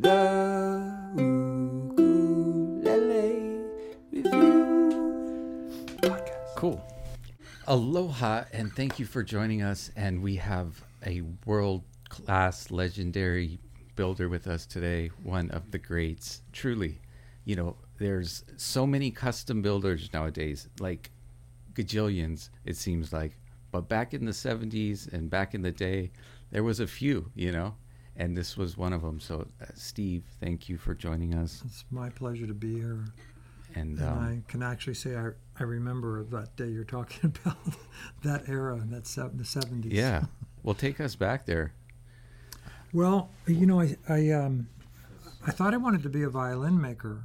The Ukulele Review Podcast. Cool. Aloha, and thank you for joining us. And we have a world class, legendary builder with us today, one of the greats. Truly, you know, there's so many custom builders nowadays, like gajillions, it seems like. But back in the 70s and back in the day, there was a few, you know, and this was one of them. So, uh, Steve, thank you for joining us. It's my pleasure to be here. And, And um, I can actually say I, I remember that day you're talking about, that era, that se- the 70s. yeah, well, take us back there. Well, you know, I, I, um, I thought I wanted to be a violin maker.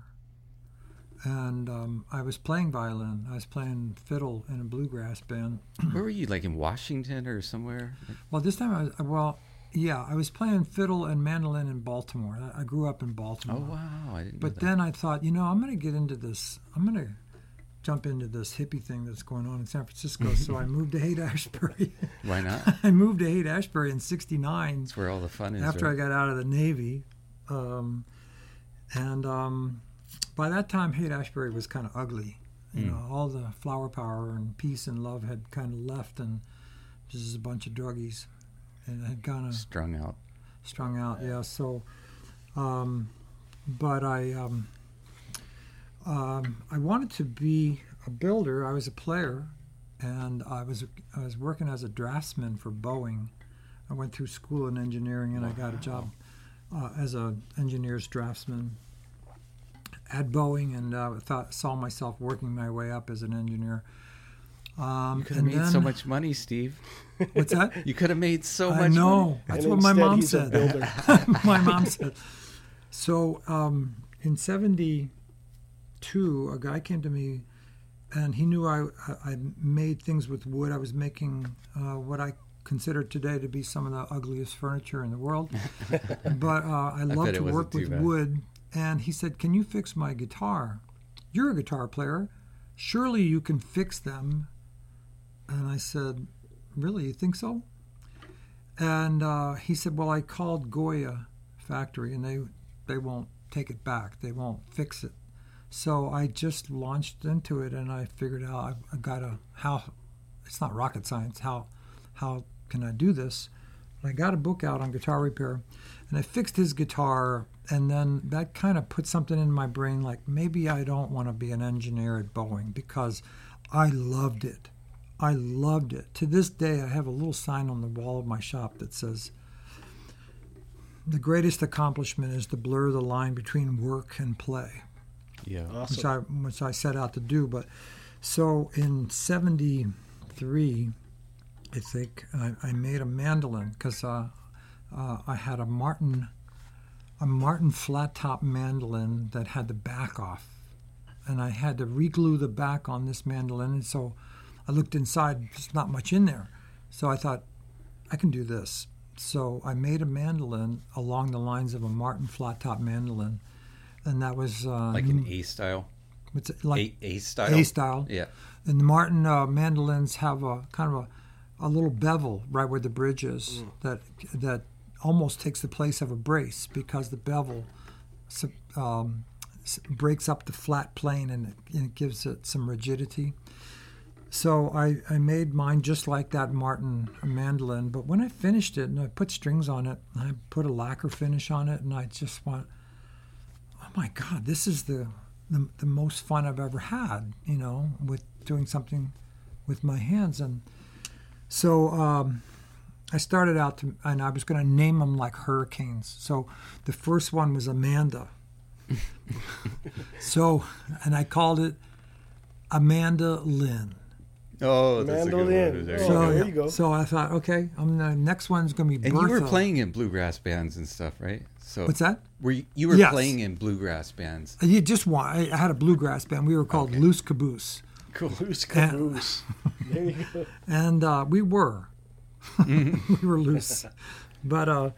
And um, I was playing violin. I was playing fiddle in a bluegrass band. Where were you? Like in Washington or somewhere? Well, this time I was, well, yeah, I was playing fiddle and mandolin in Baltimore. I, I grew up in Baltimore. Oh wow! I didn't. But then I thought, you know, I'm going to get into this. I'm going to jump into this hippie thing that's going on in San Francisco. so I moved to Haight Ashbury. why not? I moved to Haight Ashbury in '69 That's where all the fun is. after I got out of the Navy. Um, and um, by that time, Haight Ashbury was kind of ugly. You Mm. know, all the flower power and peace and love had kind of left, and just is a bunch of druggies. And had kind of strung out. strung out. Yeah. So, um, but I um, um, I wanted to be a builder. I was a player, and I was I was working as a draftsman for Boeing. I went through school in engineering, and I got a job uh, as a engineer's draftsman at Boeing, and uh, thought saw myself working my way up as an engineer. Um, You could have and made so much money, Steve. What's that? You could have made so much money. I much. know. money. That's And what my mom said. my mom said. So um, in '72, a guy came to me, and he knew I I made things with wood. I was making uh, what I consider today to be some of the ugliest furniture in the world, but uh, I love to work with bad. wood. And he said, "Can you fix my guitar? You're a guitar player. Surely you can fix them." And I said, "Really? You think so?" And uh, he said, "Well, I called Goya factory, and they they won't take it back. They won't fix it." So I just launched into it, and I figured out I've got to how. It's not rocket science. How how can I do this? And I got a book out on guitar repair, and I fixed his guitar, and then that kind of put something in my brain like maybe I don't want to be an engineer at Boeing because I loved it. I loved it. To this day, I have a little sign on the wall of my shop that says, The greatest accomplishment is to blur the line between work and play, Yeah. which I, which I set out to do. But so in 73, I think, I, I made a mandolin because uh, uh, I had a Martin, a Martin flat top mandolin that had the back off. And I had to reglue the back on this mandolin. And so I looked inside, there's not much in there. So I thought, I can do this. So I made a mandolin along the lines of a Martin flat top mandolin. And that was uh, Like an A style. what's it, like A, a style. A style. Yeah. And the Martin uh, mandolins have a kind of a, a little bevel right where the bridge is that that almost takes the place of a brace because the bevel um, breaks up the flat plane and it, and it gives it some rigidity. So I, I made mine just like that Martin mandolin, but when I finished it and I put strings on it, I put a lacquer finish on it, and I just went, oh my God, this is the, the, the most fun I've ever had, you know, with doing something with my hands. And so um, I started out to, and I was going to name them like hurricanes. So the first one was Amanda. so, and I called it Amanda Lynn. Oh, that's a good Mandolin. one. There Oh, you So, there you go. so I thought, okay, I'm the next one's going to be And Bertha. you were playing in bluegrass bands and stuff, right? So What's that? Were you, you were Yes. playing in bluegrass bands? You just want. I I had a bluegrass band. We were called Okay. Loose Caboose, Cool. Loose caboose. there you go. and uh, we were, we were loose, but uh,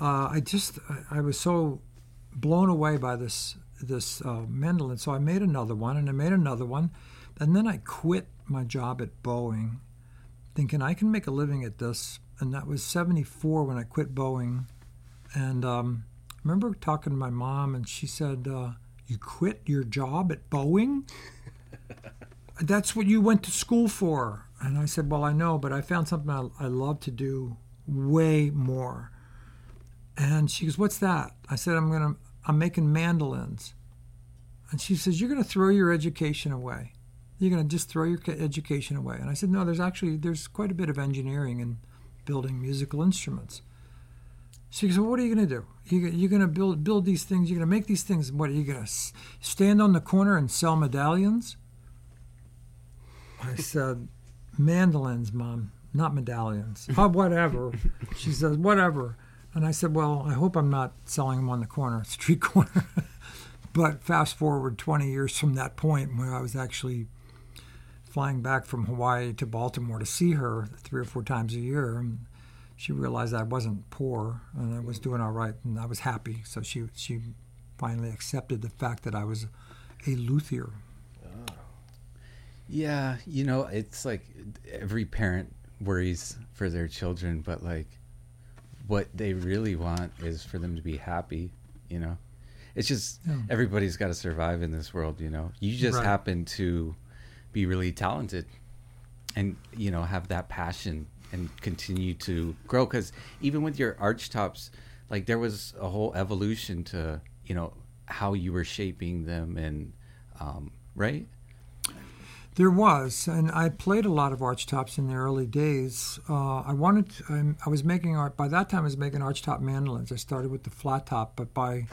uh, I just I, I was so blown away by this this uh, mandolin. So I made another one, and I made another one, and then I quit my job at Boeing, thinking I can make a living at this. And that was '74 when I quit Boeing, and um, remember talking to my mom, and she said, uh, "You quit your job at Boeing? That's what you went to school for." And I said, "Well, I know, but I found something I, I love to do way more." And she goes, "What's that?" I said, "I'm gonna, I'm making mandolins." And she says, "You're gonna throw your education away. You're gonna just throw your education away." And I said, "No, there's actually there's quite a bit of engineering in building musical instruments." She goes, well, "What are you going to do? You, you're going to build build these things. You're going to make these things. What are you going to stand on the corner and sell medallions?" I said, "Mandolins, mom, not medallions. oh, whatever." She says, "Whatever." And I said, "Well, I hope I'm not selling them on the corner, street corner." but fast forward 20 years from that point, where I was actually flying back from Hawaii to Baltimore to see her three or four times a year. And, she realized I wasn't poor and I was doing all right and I was happy. So she she finally accepted the fact that I was a luthier. Oh. Yeah, you know, it's like every parent worries for their children, but like what they really want is for them to be happy, you know. It's just Yeah. everybody's got to survive in this world, you know. You just Right. happen to be really talented and you know have that passion and continue to grow cuz even with your arch tops like there was a whole evolution to, you know, how you were shaping them and um right? There was, and I played a lot of arch tops in the early days. Uh, I wanted, to, I'm- I was making art. By that time, I was making arch top mandolins. I started with the flat top, but by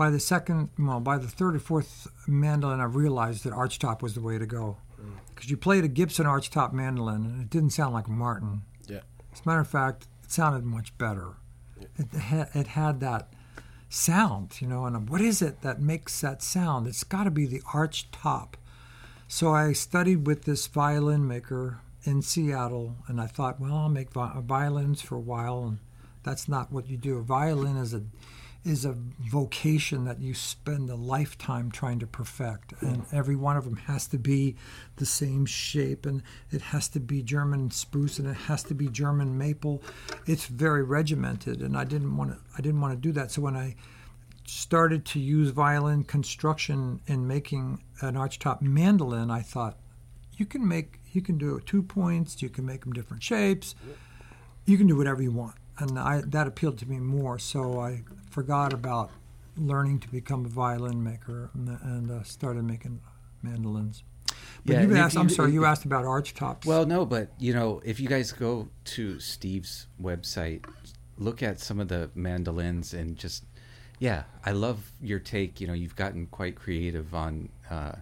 by the second, well, by the third or fourth mandolin, I realized that archtop was the way to go. Mm. Because you played a Gibson archtop mandolin, and it didn't sound like Martin. Yeah. As a matter of fact, it sounded much better. It, had, it had that sound, you know, and what is it that makes that sound? It's got to be the archtop. So I studied with this violin maker in Seattle, and I thought, well, I'll make vi- violins for a while, and that's not what you do. A violin is a is a vocation that you spend a lifetime trying to perfect, and every one of them has to be the same shape, and it has to be German spruce, and it has to be German maple. It's very regimented, and I didn't want to. I didn't want to do that. So when I started to use violin construction in making an archtop mandolin, I thought you can make you can do it two points, you can make them different shapes, you can do whatever you want, and I that appealed to me more. So I forgot about learning to become a violin maker and, and uh, started making mandolins. But Yeah, you and if asked, I'm sorry, you asked about archtops. Well, no, but you know, if you guys go to Steve's website, look at some of the mandolins and just, yeah, I love your take. You know, you've gotten quite creative on uh,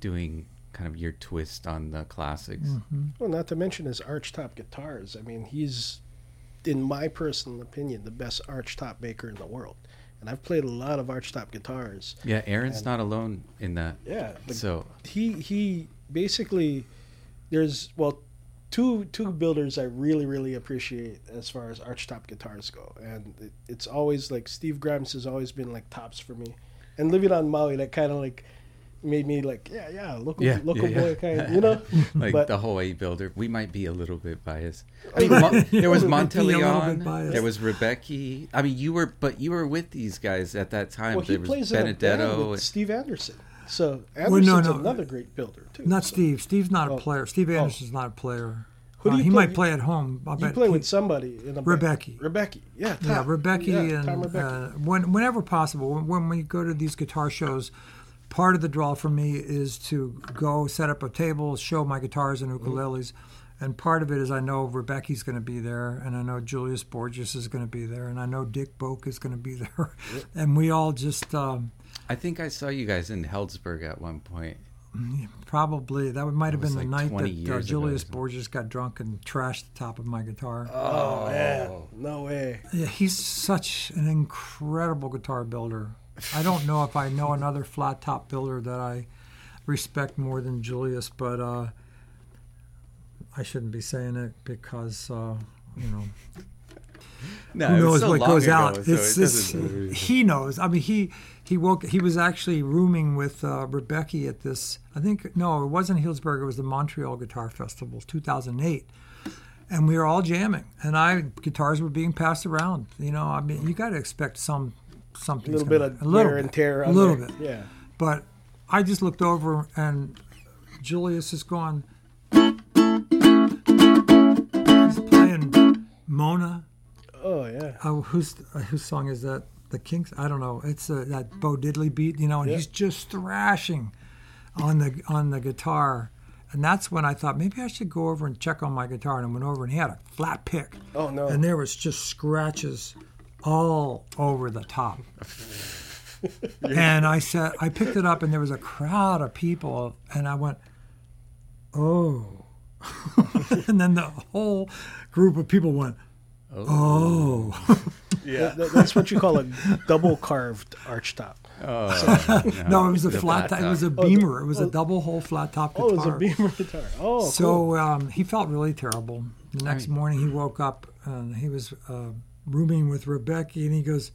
doing kind of your twist on the classics. Mm-hmm. Well, not to mention his archtop guitars. I mean, he's, in my personal opinion, the best archtop maker in the world. And I've played a lot of archtop guitars. Yeah, Aaron's And- not alone in that. Yeah. So he he basically there's well two two builders I really really appreciate as far as archtop guitars go, and it, it's always like Steve Grimes has always been like tops for me, and living on Maui that kind of like made me like yeah yeah local Yeah, local yeah, boy yeah. kind you know like but the Hawaii builder, we might be a little bit biased. I mean, Mon- there was We might be a little bit Monteleone, biased. there was Ribbecke. I mean, you were, but you were with these guys at that time. well he there was plays in a band Benedetto. with Steve Andersen, so Well, no, Andersen's no. another great builder too. not so. Steve. Steve's not Oh. a player. Steve Oh. Andersen's not a player. Who do Uh, you he play- might play at home. I You bet play he- with somebody in a band. Ribbecke. Ribbecke, yeah, Yeah, Ribbecke yeah, and Tom uh, when, whenever possible, when, when we go to these guitar shows, part of the draw for me is to go set up a table, show my guitars and ukuleles, and part of it is I know Ribbecke's going to be there, and I know Julius Borges is going to be there, and I know Dick Boak is going to be there, and we all just um, I think I saw you guys in Healdsburg at one point. probably that might have been the like night that uh, years ago Julius something. Borges got drunk and trashed the top of my guitar. oh man, no way. Yeah, he's such an incredible guitar builder. I don't know if I know another flat top builder that I respect more than Julius, but uh, I shouldn't be saying it because uh, you know No, who knows so what goes ago, out. so It's, it it's he knows. I mean, he he woke. He was actually rooming with uh, Ribbecke at this. I think no, it wasn't Healdsburg. It was the Montreal Guitar Festival, 2008. And we were all jamming, and I guitars were being passed around. You know, I mean, you got to expect some something. A little bit of a little wear bit, and tear. a little there. bit. Yeah. But I just looked over and Julius is gone. He's playing Mona. Oh yeah. Uh, whose uh, whose song is that? The Kinks? I don't know. It's uh, that Bo Diddley beat, you know, and Yeah. he's just thrashing on the on the guitar. And that's when I thought maybe I should go over and check on my guitar. And I went over and he had a flat pick, Oh no. and there was just scratches all over the top. and I said, I picked it up, and there was a crowd of people, and I went, oh. and then the whole group of people went, oh. yeah. that's what you call a double carved arch top. Oh, no, it was a The flat. flat Top. It was a top. beamer. It was a double hole flat top guitar. Oh, it's a beamer guitar. Oh, cool. So um, he felt really terrible. The next mean- morning he woke up and he was uh, rooming with Ribbecke, and he goes,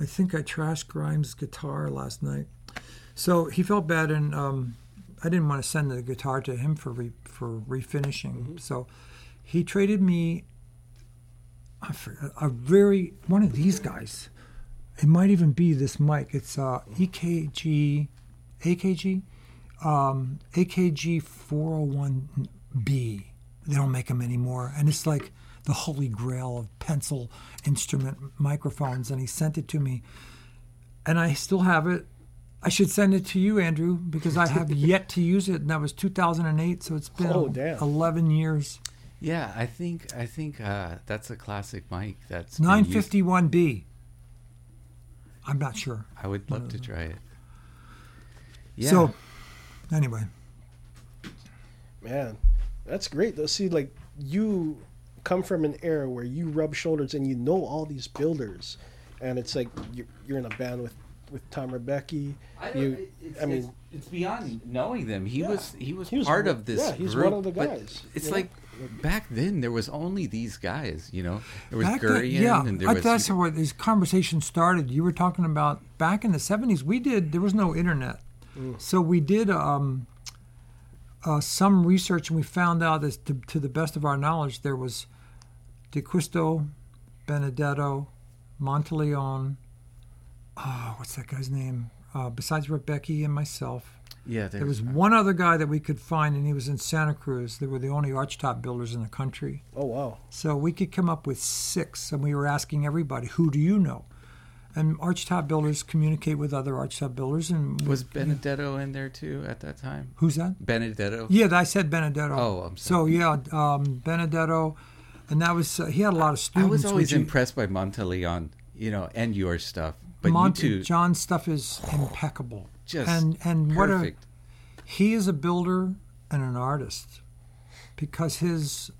"I think I trashed Grimes' guitar last night." So he felt bad, and um, I didn't want to send the guitar to him for re- for refinishing. So he traded me forget, a very one of these guys. It might even be this mic. It's uh, EKG, AKG, um, AKG 401B. They don't make them anymore, and it's like the holy grail of pencil instrument microphones. And he sent it to me, and I still have it. I should send it to you, Andrew, because I have yet to use it, and that was 2008. So it's been Oh, damn. 11 years. Yeah, I think I think uh, that's a classic mic. That's been used- 951B. I'm not sure. I would love to try it. Yeah. So, anyway, Man, that's great. Though, see, like you come from an era where you rub shoulders and you know all these builders, and it's like you're, you're in a band with with Tom Ribbecke. You, I mean, it's beyond knowing them. He Yeah. was he was He was part one- of this. yeah, he's group, one of the guys, It's you know? like back then there was only these guys. You know, there was back then, Gurian yeah, and there I- was that's where this conversation started. You were talking about back in the 70s. We did there was no internet, Mm. so we did um, uh, some research, and we found out that to, to the best of our knowledge, there was D'Aquisto, Benedetto, Monteleone. Oh, what's that guy's name? Uh, besides Ribbecke and myself, yeah. there was one other guy that we could find, and he was in Santa Cruz. They were the only archtop builders in the country. oh wow, So we could come up with six, and we were asking everybody, "Who do you know?" And archtop builders communicate with other archtop builders, and we- was Benedetto in there too at that time? who's that? Benedetto. Yeah, I said Benedetto. Oh, I'm So yeah, um, Benedetto, and that was uh, he had a lot of students. I was always which he- impressed by Monteleone, you know, and your stuff. But Mont- you two, John's stuff is impeccable. just and and what a perfect. he is a builder and an artist because his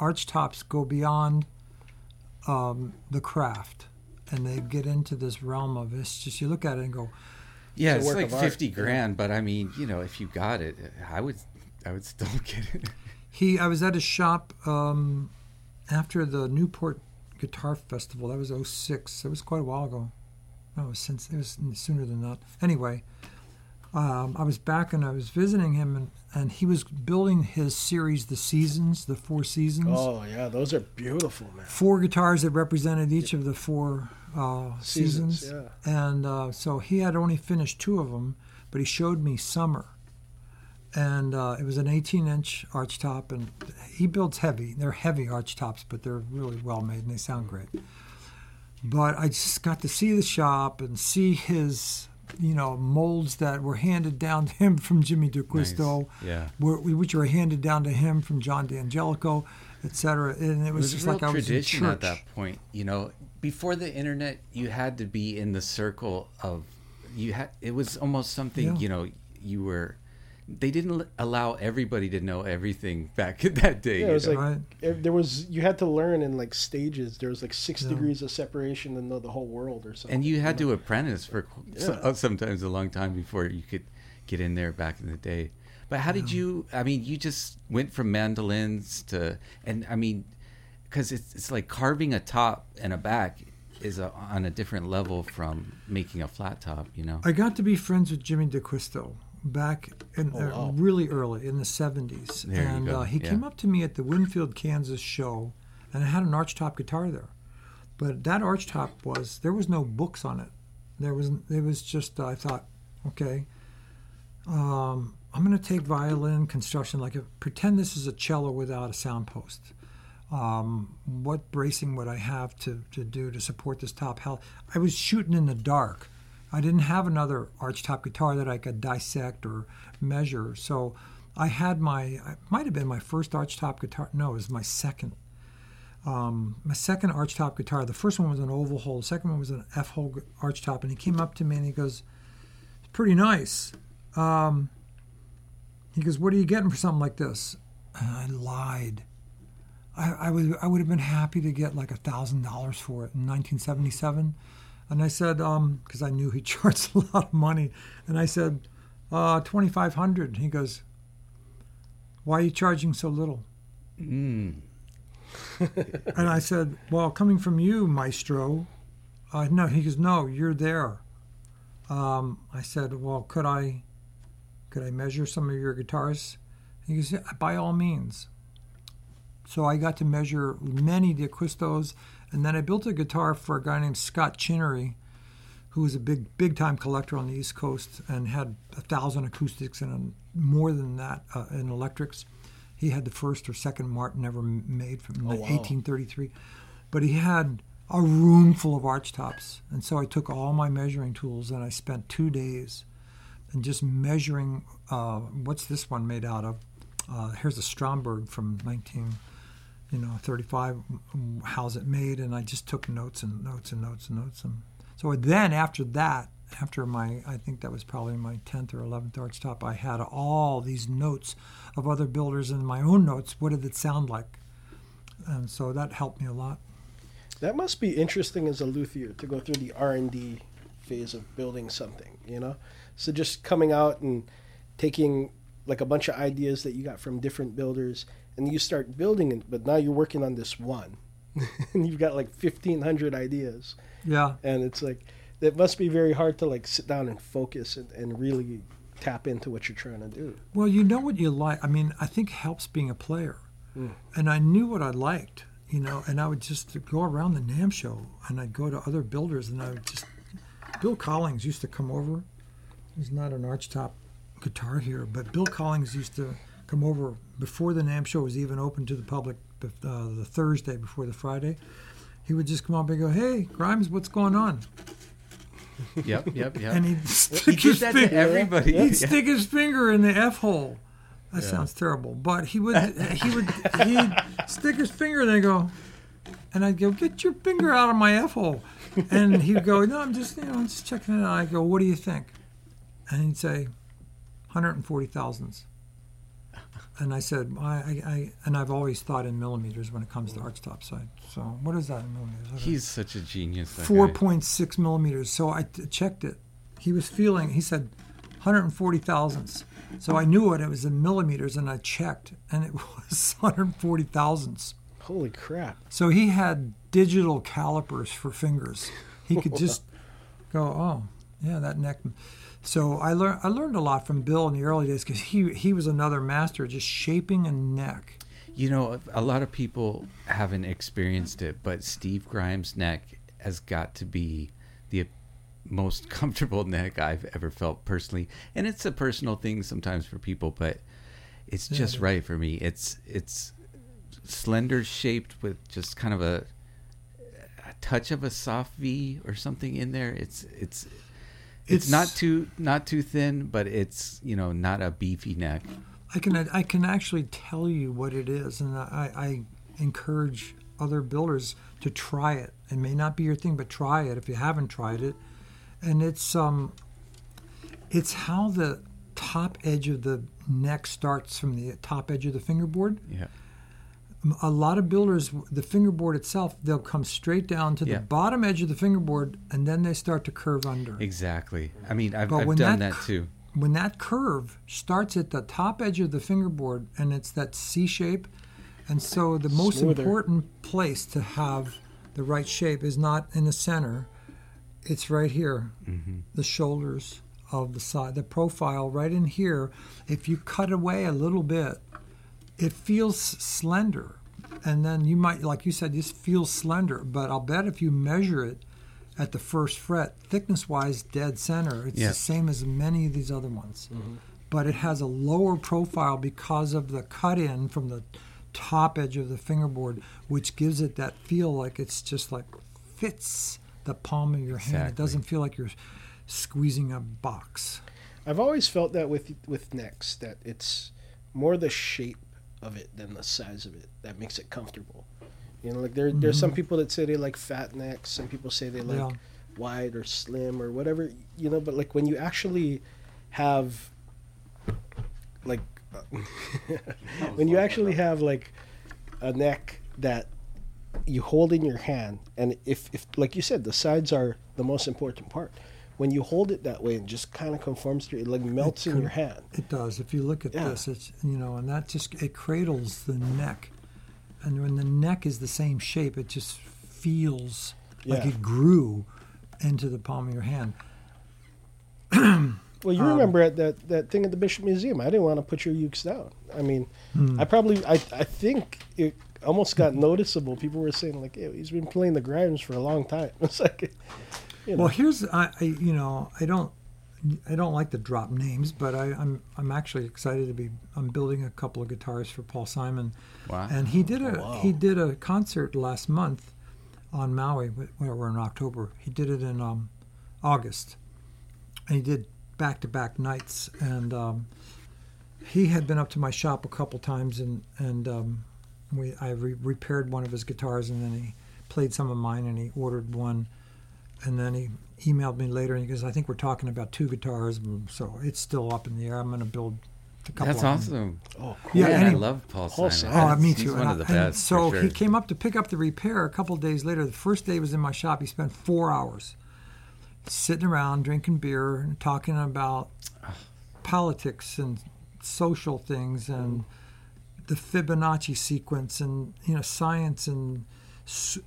archtops go beyond um, the craft and they get into this realm of it's just you look at it and go yeah, a it's like of art, fifty grand. But I mean, you know, if you got it, I would, I would still get it. he i was at his shop um, after the newport guitar festival that was 06 that was quite a while ago no it was since it was sooner than that anyway um, i was back and i was visiting him and, and he was building his series the seasons the four seasons oh yeah, those are beautiful, man. four guitars that represented each of the four uh, Seasons, seasons. And uh, so he had only finished two of them, but he showed me Summer. And uh, it was an 18 inch arch top, and he builds heavy. They're heavy arch tops, but they're really well made and they sound great. But I just got to see the shop and see his, you know, molds that were handed down to him from Jimmy D'Aquisto, Nice. Yeah. were, which were handed down to him from John D'Angelico, et cetera. And it It was, was just like I was in tradition church. at that point. You know, before the internet, you had to be in the circle of you had. It was almost something. Yeah. You know, you were. They didn't allow everybody to know everything back in that day. Yeah, it was know? like Right. there was you had to learn in like stages. There was like six Yeah. degrees of separation to know the whole world or something. and you had know? to apprentice for Yeah. Uh, sometimes a long time before you could get in there back in the day. But how did you? I mean, you just went from mandolins to, and I mean, because it's it's like carving a top and a back is a, on a different level from making a flat top. You know. I got to be friends with Jimmy D'Aquisto back in, Oh, uh, wow. really early in the 70s. There and Uh, he yeah. came up to me at the Winfield, Kansas show, and I had an archtop guitar there. But that archtop was there was no books on it. There was it was just I thought, okay, um, I'm going to take violin construction like a, pretend this is a cello without a sound post. Um, what bracing would I have to, to do to support this top? How I was shooting in the dark. I didn't have another arch top guitar that I could dissect or measure. So I had my, it might have been my first arch top guitar. No, it was my second. Um, my second arch top guitar. The first one was an oval hole. The second one was an F hole arch top. And he came up to me and he goes, "It's pretty nice." Um, he goes, "What are you getting for something like this?" And I lied. I, I would I would have been happy to get like a thousand dollars for it in 1977, and I said because I knew he charged a lot of money, and I said uh, 2,500. He goes, "Why are you charging so little?" Mm. and I said, "Well, coming from you, Maestro." Uh, no, he goes, "No, you're there." Um, I said, "Well, could I, could I measure some of your guitars?" He goes, yeah, "By all means." So I got to measure many D'Aquistos, and then I built a guitar for a guy named Scott Chinery, who was a big, big time collector on the East Coast and had a thousand acoustics and more than that uh, in electrics. He had the first or second Martin ever made from Oh, wow. 1833, but he had a room full of arch tops, and so I took all my measuring tools and I spent two days and just measuring. Uh, what's this one made out of? Uh, here's a Stromberg from 19 you know, 35, um, how's it made? And I just took notes and notes and notes and notes. And so then after that, after my, I think that was probably my 10th or 11th arch top, I had all these notes of other builders and my own notes. What did it sound like? And so that helped me a lot. That must be interesting as a luthier to go through the R and D phase of building something. You know, so just coming out and taking like a bunch of ideas that you got from different builders, and you start building it. But now you're working on this one, and you've got like fifteen hundred ideas, Yeah. and it's like it must be very hard to like sit down and focus and, and really tap into what you're trying to do. Well, you know what you like. I mean, I think helps being a player. Mm. And I knew what I liked, you know, and I would just go around the NAMM show and I'd go to other builders and I would just. Bill Collings used to come over. He's not an archtop guitar here, but Bill Collings used to come over before the NAMM show was even open to the public, uh, the Thursday before the Friday. He would just come up and go, "Hey, Grimes, what's going on?" Yep, yep, yep. And he'd he stick did his that finger. everybody. He'd Yeah. stick his finger in the f hole. That Yeah. sounds terrible, but he would he would he'd stick his finger and I go, and I'd go, get your finger out of my f hole, and he'd go, no, I'm just you know I'm just checking it out. I go, what do you think? And he'd say, hundred and forty thousands. And I said, I, I, I, and I've always thought in millimeters when it comes to archtop side. So what is that in millimeters? I don't He's such a genius. that four guy. point six millimeters. So I t- checked it. He was feeling. He said, 140 thousandths. So I knew it. It was in millimeters, and I checked, and it was 140 thousandths. Holy crap! So he had digital calipers for fingers. He could just go, oh, yeah, that neck. So I learned I learned a lot from Bill in the early days because he he was another master just shaping a neck. You know, a lot of people haven't experienced it, but Steve Grimes' neck has got to be the most comfortable neck I've ever felt personally. And it's a personal thing sometimes for people, but it's Yeah, just is. right for me. It's it's slender shaped with just kind of a, a touch of a soft V or something in there. It's it's it's, It's- not too not too thin, but it's you know not a beefy neck. I can I can actually tell you what it is, and I, I encourage other builders to try it. It may not be your thing, but try it if you haven't tried it. And it's um, it's how the top edge of the neck starts from the top edge of the fingerboard. Yeah. A lot of builders, the fingerboard itself, they'll come straight down to Yeah. the bottom edge of the fingerboard, and then they start to curve under. Exactly. I mean, I've, But I've when done that that cur- too. when that curve starts at the top edge of the fingerboard and it's that C shape, and so the most Smoother. important place to have the right shape is not in the center, it's right here, hmm the shoulders of the side, the profile right in here. If you cut away a little bit, it feels slender. and then you might, like you said, just feel slender. But I'll bet if you measure it at the first fret, thickness wise, dead center, it's Yeah. the same as many of these other ones. Mm-hmm. But it has a lower profile because of the cut in from the top edge of the fingerboard, which gives it that feel like it's just like fits the palm of your hand. It doesn't feel like you're squeezing a box. I've always felt that with with necks that it's more the shape of it than the size of it that makes it comfortable. You know, like there there's mm-hmm. some people that say they like fat necks. Some people say they like Yeah. wide or slim or whatever. You know, but like when you actually have like when you actually have like a neck that you hold in your hand and if, if like you said the sides are the most important part when you hold it that way and just kind of conforms to it, it like melts in con- your hand It does. If you look at Yeah. this, it's you know, and that just it cradles the neck, and when the neck is the same shape, it just feels like it grew into the palm of your hand. well you Um, remember at that, that thing at the bishop museum i didn't want to put your ukes down i mean Hmm. i probably I, I think it almost got noticeable people were saying like hey, he's been playing the grimes for a long time it's like you know Well, here's I, I you know I don't I don't like to drop names, but I, I'm I'm actually excited to be I'm building a couple of guitars for Paul Simon, Wow. and he did a Oh, wow. he did a concert last month on Maui. Where we're in October. He did it in um, August, and he did back to back nights. And um, he had been up to my shop a couple times, and and um, we I re- repaired one of his guitars, and then he played some of mine, and he ordered one, and then he emailed me later, and he goes, "I think we're talking about two guitars, mm, so it's still up in the air. I'm going to build." A couple That's of them." awesome. oh cool Yeah, Man, and I he- love Paul, Paul Simon. Simon. Oh, me He's too. one And of the best. so sure. he came up to pick up the repair a couple days later. The first day he was in my shop. He spent four hours sitting around drinking beer and talking about politics and social things and the Fibonacci sequence and you know science and s-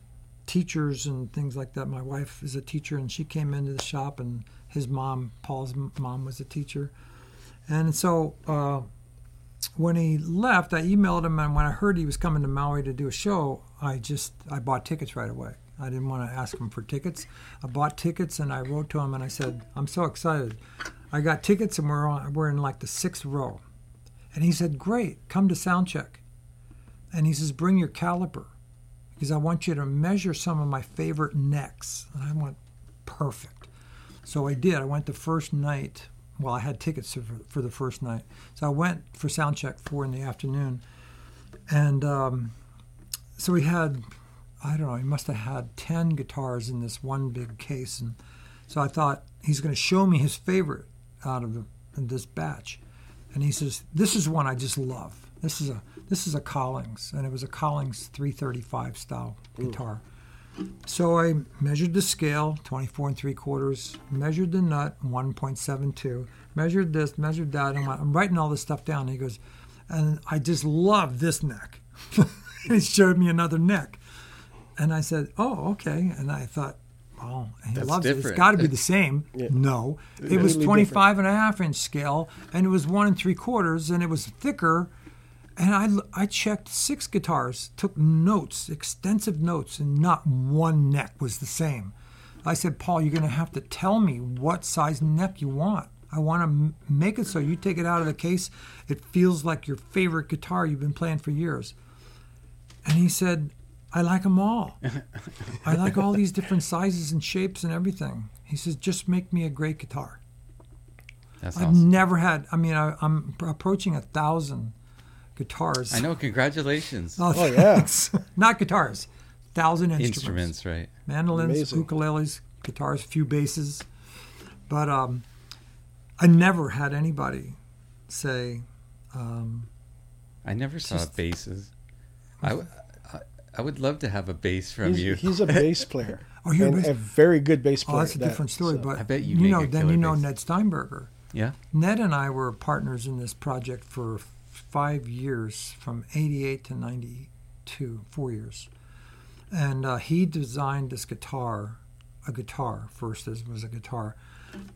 teachers and things like that. My wife is a teacher, and she came into the shop, and his mom, Paul's mom, was a teacher, and so. Uh, when he left, I emailed him, and when I heard he was coming to Maui to do a show, I just I bought tickets right away. I didn't want to ask him for tickets. I bought tickets, and I wrote to him, and I said, "I'm so excited. I got tickets, and we're on, we're in like the sixth row." And he said, "Great, come to sound check." And he says, "Bring your caliper, because I want you to measure some of my favorite necks." And I went, "Perfect." So I did. I went the first night. Well, I had tickets for, for the first night. So I went for sound check four in the afternoon, and um, so we had, I don't know, he must have had ten guitars in this one big case, and so I thought he's going to show me his favorite out of the, this batch, and he says, "This is one I just love. This is a this is a Collings, and it was a Collings 335 style guitar." So I measured the scale, 24 and three quarters, measured the nut, 1.72, measured this, measured that, and I'm writing all this stuff down. And he goes, and I just love this neck. he showed me another neck. And I said, oh, okay. And I thought, oh, he That's loves it. different. It's got to be the same. Yeah. No. It was Totally 25 and a half inch scale, and it was one and three quarters, and it was thicker. And I, I checked six guitars, took notes, extensive notes, and not one neck was the same. I said, Paul, you're going to have to tell me what size neck you want. I want to m- make it so you take it out of the case, it feels like your favorite guitar you've been playing for years. And he said, I like them all. I like all these different sizes and shapes and everything. He says, just make me a great guitar. That's I've awesome. never had, I mean, I, I'm approaching a thousand guitars. I know. Congratulations. Oh, Oh, yeah. Not guitars. Thousand instruments. Instruments, right? Mandolins, Amazing. ukuleles, guitars, few basses. But um, I never had anybody say, um, I never saw Just- basses. I, w- I, I would love to have a bass from he's, you. he's a bass player Oh, you're a bass- a very good bass player oh, that's a that, different story. so- but I bet you you make know, a then you know bass. Ned Steinberger. yeah. Ned and I were partners in this project for f- five years, from '88 to '92, four years. And uh, he designed this guitar, a guitar first. This was a guitar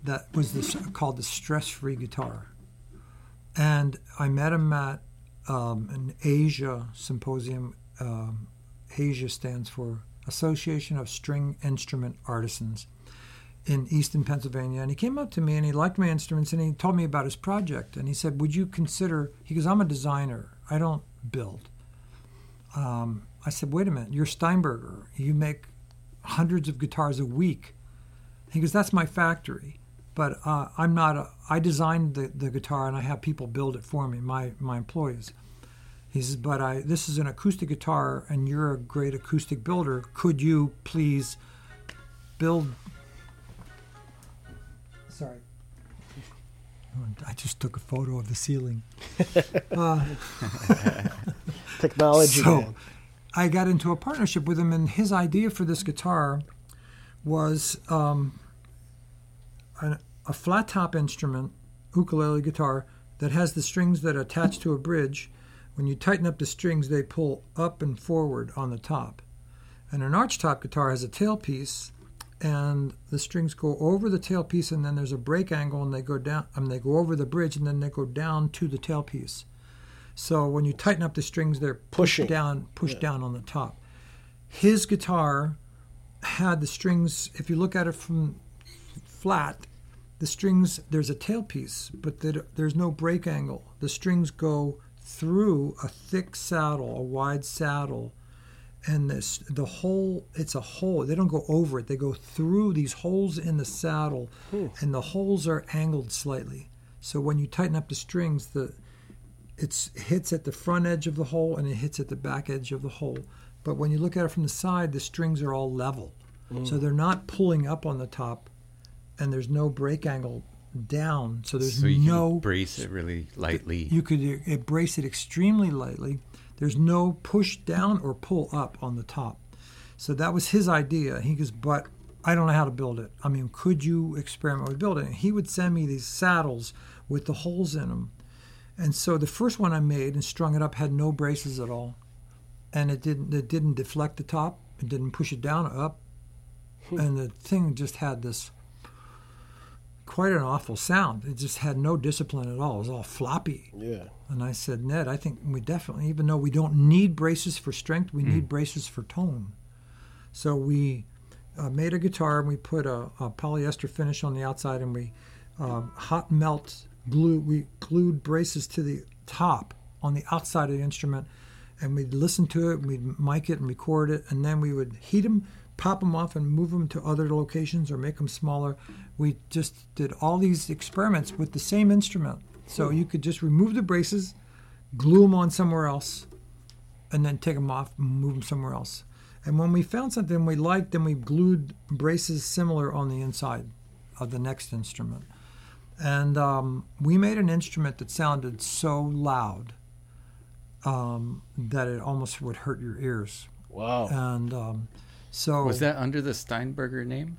that was this called the stress-free guitar. And I met him at um, an ASIA symposium Um, ASIA stands for Association of String Instrument Artisans in Easton, Pennsylvania. And he came up to me and he liked my instruments and he told me about his project. And he said, Would you consider? He goes, I'm a designer, I don't build. Um, I said, Wait a minute, you're Steinberger. You make hundreds of guitars a week. He goes, That's my factory. But uh, I'm not a, I designed the, the guitar and I have people build it for me, my, my employees. He says, but I this is an acoustic guitar and you're a great acoustic builder. Could you please build I just took a photo of the ceiling. uh, Technology. so man. I got into a partnership with him, and his idea for this guitar was um, a, a flat top instrument, ukulele guitar, that has the strings that attach to a bridge. When you tighten up the strings, they pull up and forward on the top. And an arch top guitar has a tailpiece, and the strings go over the tailpiece, and then there's a break angle, and they go down. I mean, they go over the bridge, and then they go down to the tailpiece. So when you tighten up the strings, they're pushed Pushing. down, pushed Yeah. down on the top. His guitar had the strings. If you look at it from flat, the strings there's a tailpiece, but there's no break angle. The strings go through a thick saddle, a wide saddle, and this the hole. It's a hole. They don't go over it. They go through these holes in the saddle, and the holes are angled slightly. So when you tighten up the strings, the it's it hits at the front edge of the hole and it hits at the back edge of the hole. But when you look at it from the side, the strings are all level. So they're not pulling up on the top and there's no break angle down. So there's so you no brace it really lightly. you could uh, brace it extremely lightly. There's no push down or pull up on the top. So that was his idea. He goes, but I don't know how to build it. I mean, could you experiment with building it? He would send me these saddles with the holes in them. And so the first one I made and strung it up had no braces at all. And it didn't it didn't deflect the top. It didn't push it down or up. Hmm. and the thing just had this quite an awful sound. It just had no discipline at all. It was all floppy. Yeah. And I said, Ned, I think we definitely, even though we don't need braces for strength, we need braces for tone. So we uh, made a guitar and we put a, a polyester finish on the outside and we um, hot melt glue. We glued braces to the top on the outside of the instrument, and we'd listen to it, and we'd mic it and record it, and then we would heat them, pop them off, and move them to other locations or make them smaller. We just did all these experiments with the same instrument. So you could just remove the braces, glue them on somewhere else, and then take them off and move them somewhere else. And when we found something we liked, then we glued braces similar on the inside of the next instrument. And um, we made an instrument that sounded so loud um, that it almost would hurt your ears. Wow. And um, so, Was that under the Steinberger name?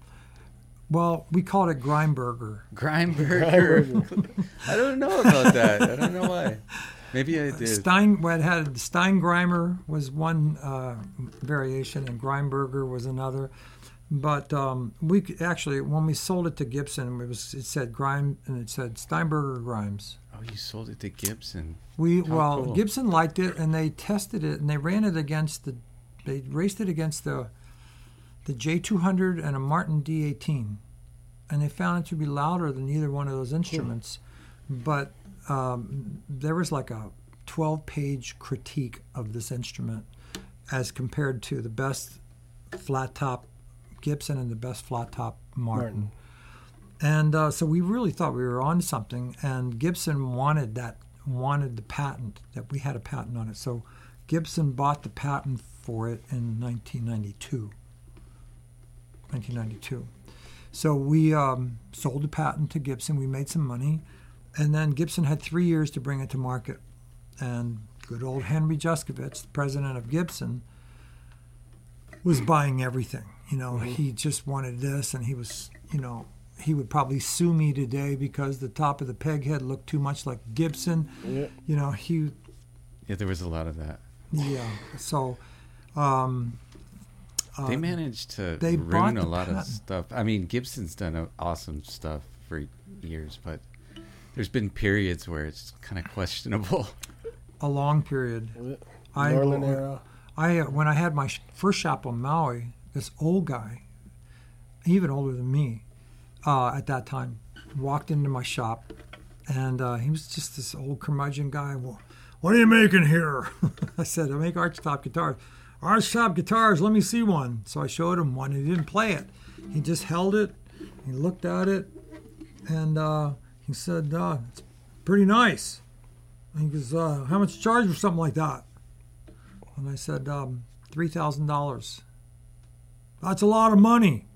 Well, we called it Grindberger. Grindberger. I don't know about that. I don't know why. Maybe I did. Stein, what had Steingrimer was one uh, variation, and Grindberger was another. But um, we could- actually, when we sold it to Gibson, it was it said Grime and it said Steinberger Grimes. oh, you sold it to Gibson. We How well, cool. Gibson liked it, and they tested it, and they ran it against the, they raced it against the, the J200 and a Martin D18, and they found it to be louder than either one of those instruments. But um, there was like a 12-page critique of this instrument, as compared to the best flat top Gibson and the best flat top Martin. Martin. And uh, so we really thought we were on something, and Gibson wanted that wanted the patent that we had a patent on it. So Gibson bought the patent for it in 1992. 1992. So we um, sold the patent to Gibson. We made some money, and then Gibson had three years to bring it to market. And good old Henry Juszkiewicz, the president of Gibson, was buying everything. You know, he just wanted this, and he was, you know, he would probably sue me today because the top of the peg head looked too much like Gibson. Yeah. You know, he, Yeah, there was a lot of that. yeah. So, um, uh, They managed to they ruin a the lot of stuff. I mean, Gibson's done awesome stuff for years, but there's been periods where it's kind of questionable. a long period. I, era. I uh, when I had my first shop on Maui, this old guy, even older than me, uh, at that time, walked into my shop, and uh, he was just this old curmudgeon guy. Well, what are you making here? I said, I make archtop guitars. Archtop guitars, let me see one. So I showed him one. He didn't play it. He just held it. He looked at it, and uh, he said, uh, "It's pretty nice." And he goes, uh, "How much charge for something like that?" And I said, um, three thousand dollars. That's a lot of money.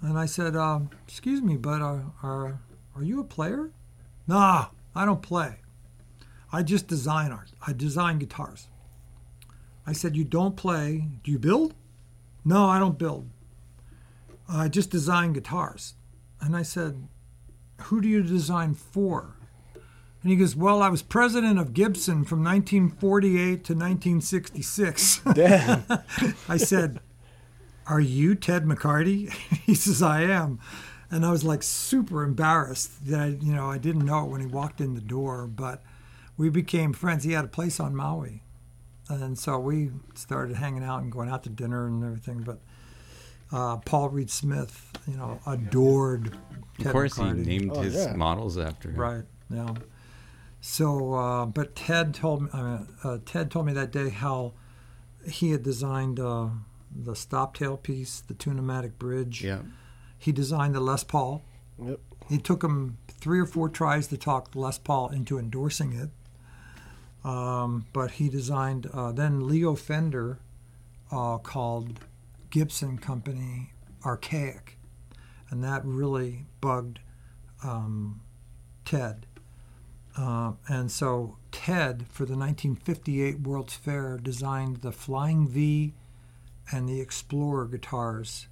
And I said, um, "Excuse me, but uh, are are you a player?" Nah, I don't play. I just design art. I design guitars. I said, You don't play. Do you build? No, I don't build. I just design guitars. And I said, Who do you design for? And he goes, Well, I was president of Gibson from 1948 to 1966. Damn. I said, Are you Ted McCarty? he says, I am. And I was like super embarrassed that I, you know, I didn't know it when he walked in the door, but we became friends. He had a place on Maui. And so we started hanging out and going out to dinner and everything. But uh, Paul Reed Smith, you know, adored Ted of course, McCarty. he named Oh, his yeah. models after him. Right. Yeah. So, uh, but Ted told me. Uh, uh, Ted told me that day how he had designed uh, the stop tail piece, the Tune-o-matic Bridge. Yeah. He designed the Les Paul. Yep. It took him three or four tries to talk Les Paul into endorsing it. Um, but he designed uh, then Leo Fender uh, called Gibson Company Archaic, and that really bugged um, Ted. Uh, and so Ted, for the 1958 World's Fair, designed the Flying V and the Explorer guitars.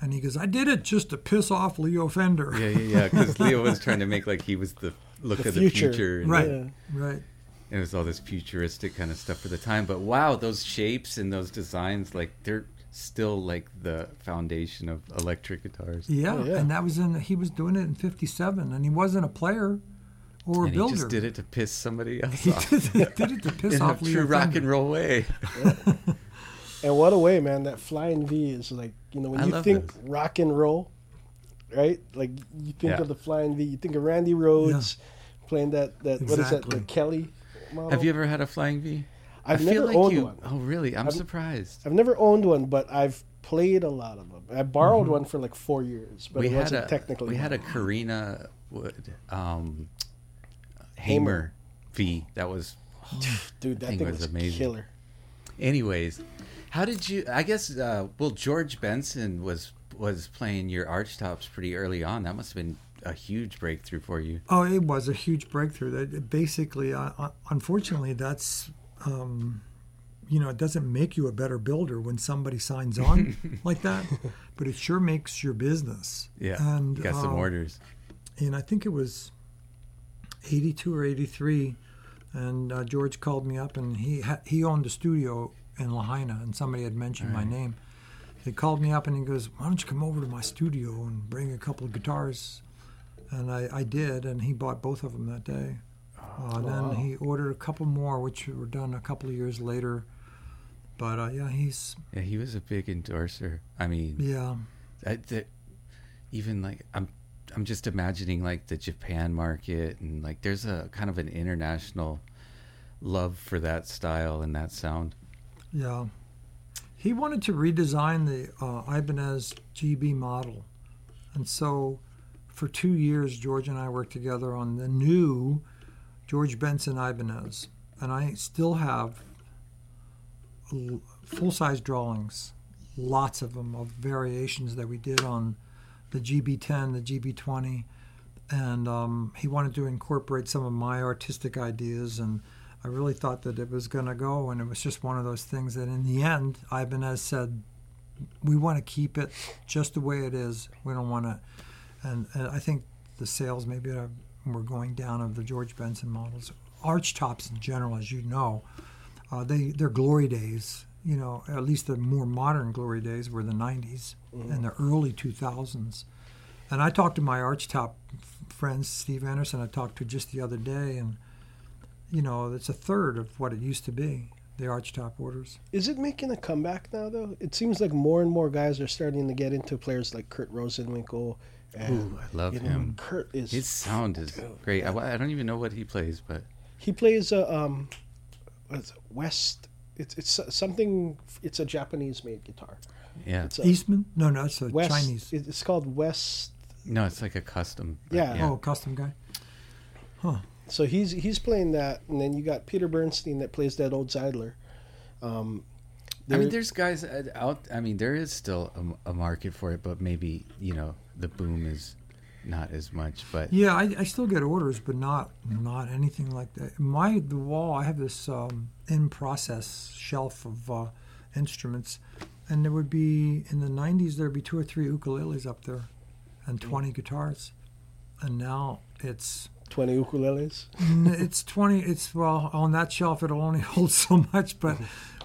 And he goes, I did it just to piss off Leo Fender. Yeah, yeah, yeah. Because Leo was trying to make like he was the look The of future. the future. Right. Yeah. Right. It was all this futuristic kind of stuff for the time. But wow, those shapes and those designs, like they're still like the foundation of electric guitars. Yeah, Oh, yeah. and that was in he was doing it in '57, and he wasn't a player or a and he just did it to piss somebody else He off. did, did it to piss in off a Leo true rock Fender. and roll way. And what a way, man! That flying V is like you know when I you think this. rock and roll, right? Like you think Yeah. of the flying V, you think of Randy Rhoads playing that that what is that the Kelly model. Have you ever had a flying V? I've I never feel like owned you. one. Oh, really? I'm I've- surprised. I've never owned one, but I've played a lot of them. I borrowed one for like four years, but Mm-hmm. we it had wasn't a technically. we had a. Korina Wood um, Hamer. Hamer V. That was dude. That thing thing was was amazing. killer. Anyways, how did you? I guess uh, well, George Benson was was playing your archtops pretty early on. That must have been a huge breakthrough for you. Oh, it was a huge breakthrough. That basically, uh, uh, unfortunately, that's um, you know, it doesn't make you a better builder when somebody signs on like that, but it sure makes your business. Yeah, and got some uh, orders. and I think it was 82 or 83 and uh, George called me up and he ha- he owned a studio in Lahaina and somebody had mentioned my name he called me up and he goes why don't you come over to my studio and bring a couple of guitars and I, I did and he bought both of them that day uh, then wow. he ordered a couple more which were done a couple of years later but uh, yeah he's Yeah, he was a big endorser. I mean, yeah I, that even like I'm I'm just imagining like the Japan market and like there's a kind of an international love for that style and that sound. Yeah. He wanted to redesign the uh, Ibanez GB model. And so for two years, George and I worked together on the new George Benson Ibanez. And I still have full size drawings, lots of them, of variations that we did on the GB10, the GB20. And um, he wanted to incorporate some of my artistic ideas and I really thought that it was going to go, and it was just one of those things that in the end, Ibanez said, we want to keep it just the way it is. We don't want to. And, and I think the sales maybe are, were going down of the George Benson models. Arch tops in general, as you know, uh, they they're glory days. You know, at least the more modern glory days were the '90s and the early 2000s. And I talked to my arch top friends, Steve Andersen. I talked to just the other day, and you know, it's a third of what it used to be. the archtop orders. Is it making a comeback now, though? It seems like more and more guys are starting to get into players like Kurt Rosenwinkel. And, Ooh, I love you know, him. Kurt is. His sound is great. I, I don't even know what he plays, but he plays a um, it, West. It's it's something. It's a Japanese-made guitar. yeah. It's a Eastman? No, no, it's a West. Chinese. It's called West. No, it's like a custom. but Yeah. Oh, custom guy. Huh. So he's he's playing that, and then you got Peter Bernstein that plays that old Zeidler. Um, I mean, there's guys uh, out. I mean, there is still a, a market for it, but maybe you know the boom is not as much. But Yeah, I, I still get orders, but not not anything like that. My the wall, I have this um, in process shelf of uh, instruments, and there would be in the '90s there'd be two or three ukuleles up there, and 20 guitars, and now it's twenty ukuleles. It's 20 it's well on that shelf it'll only hold so much but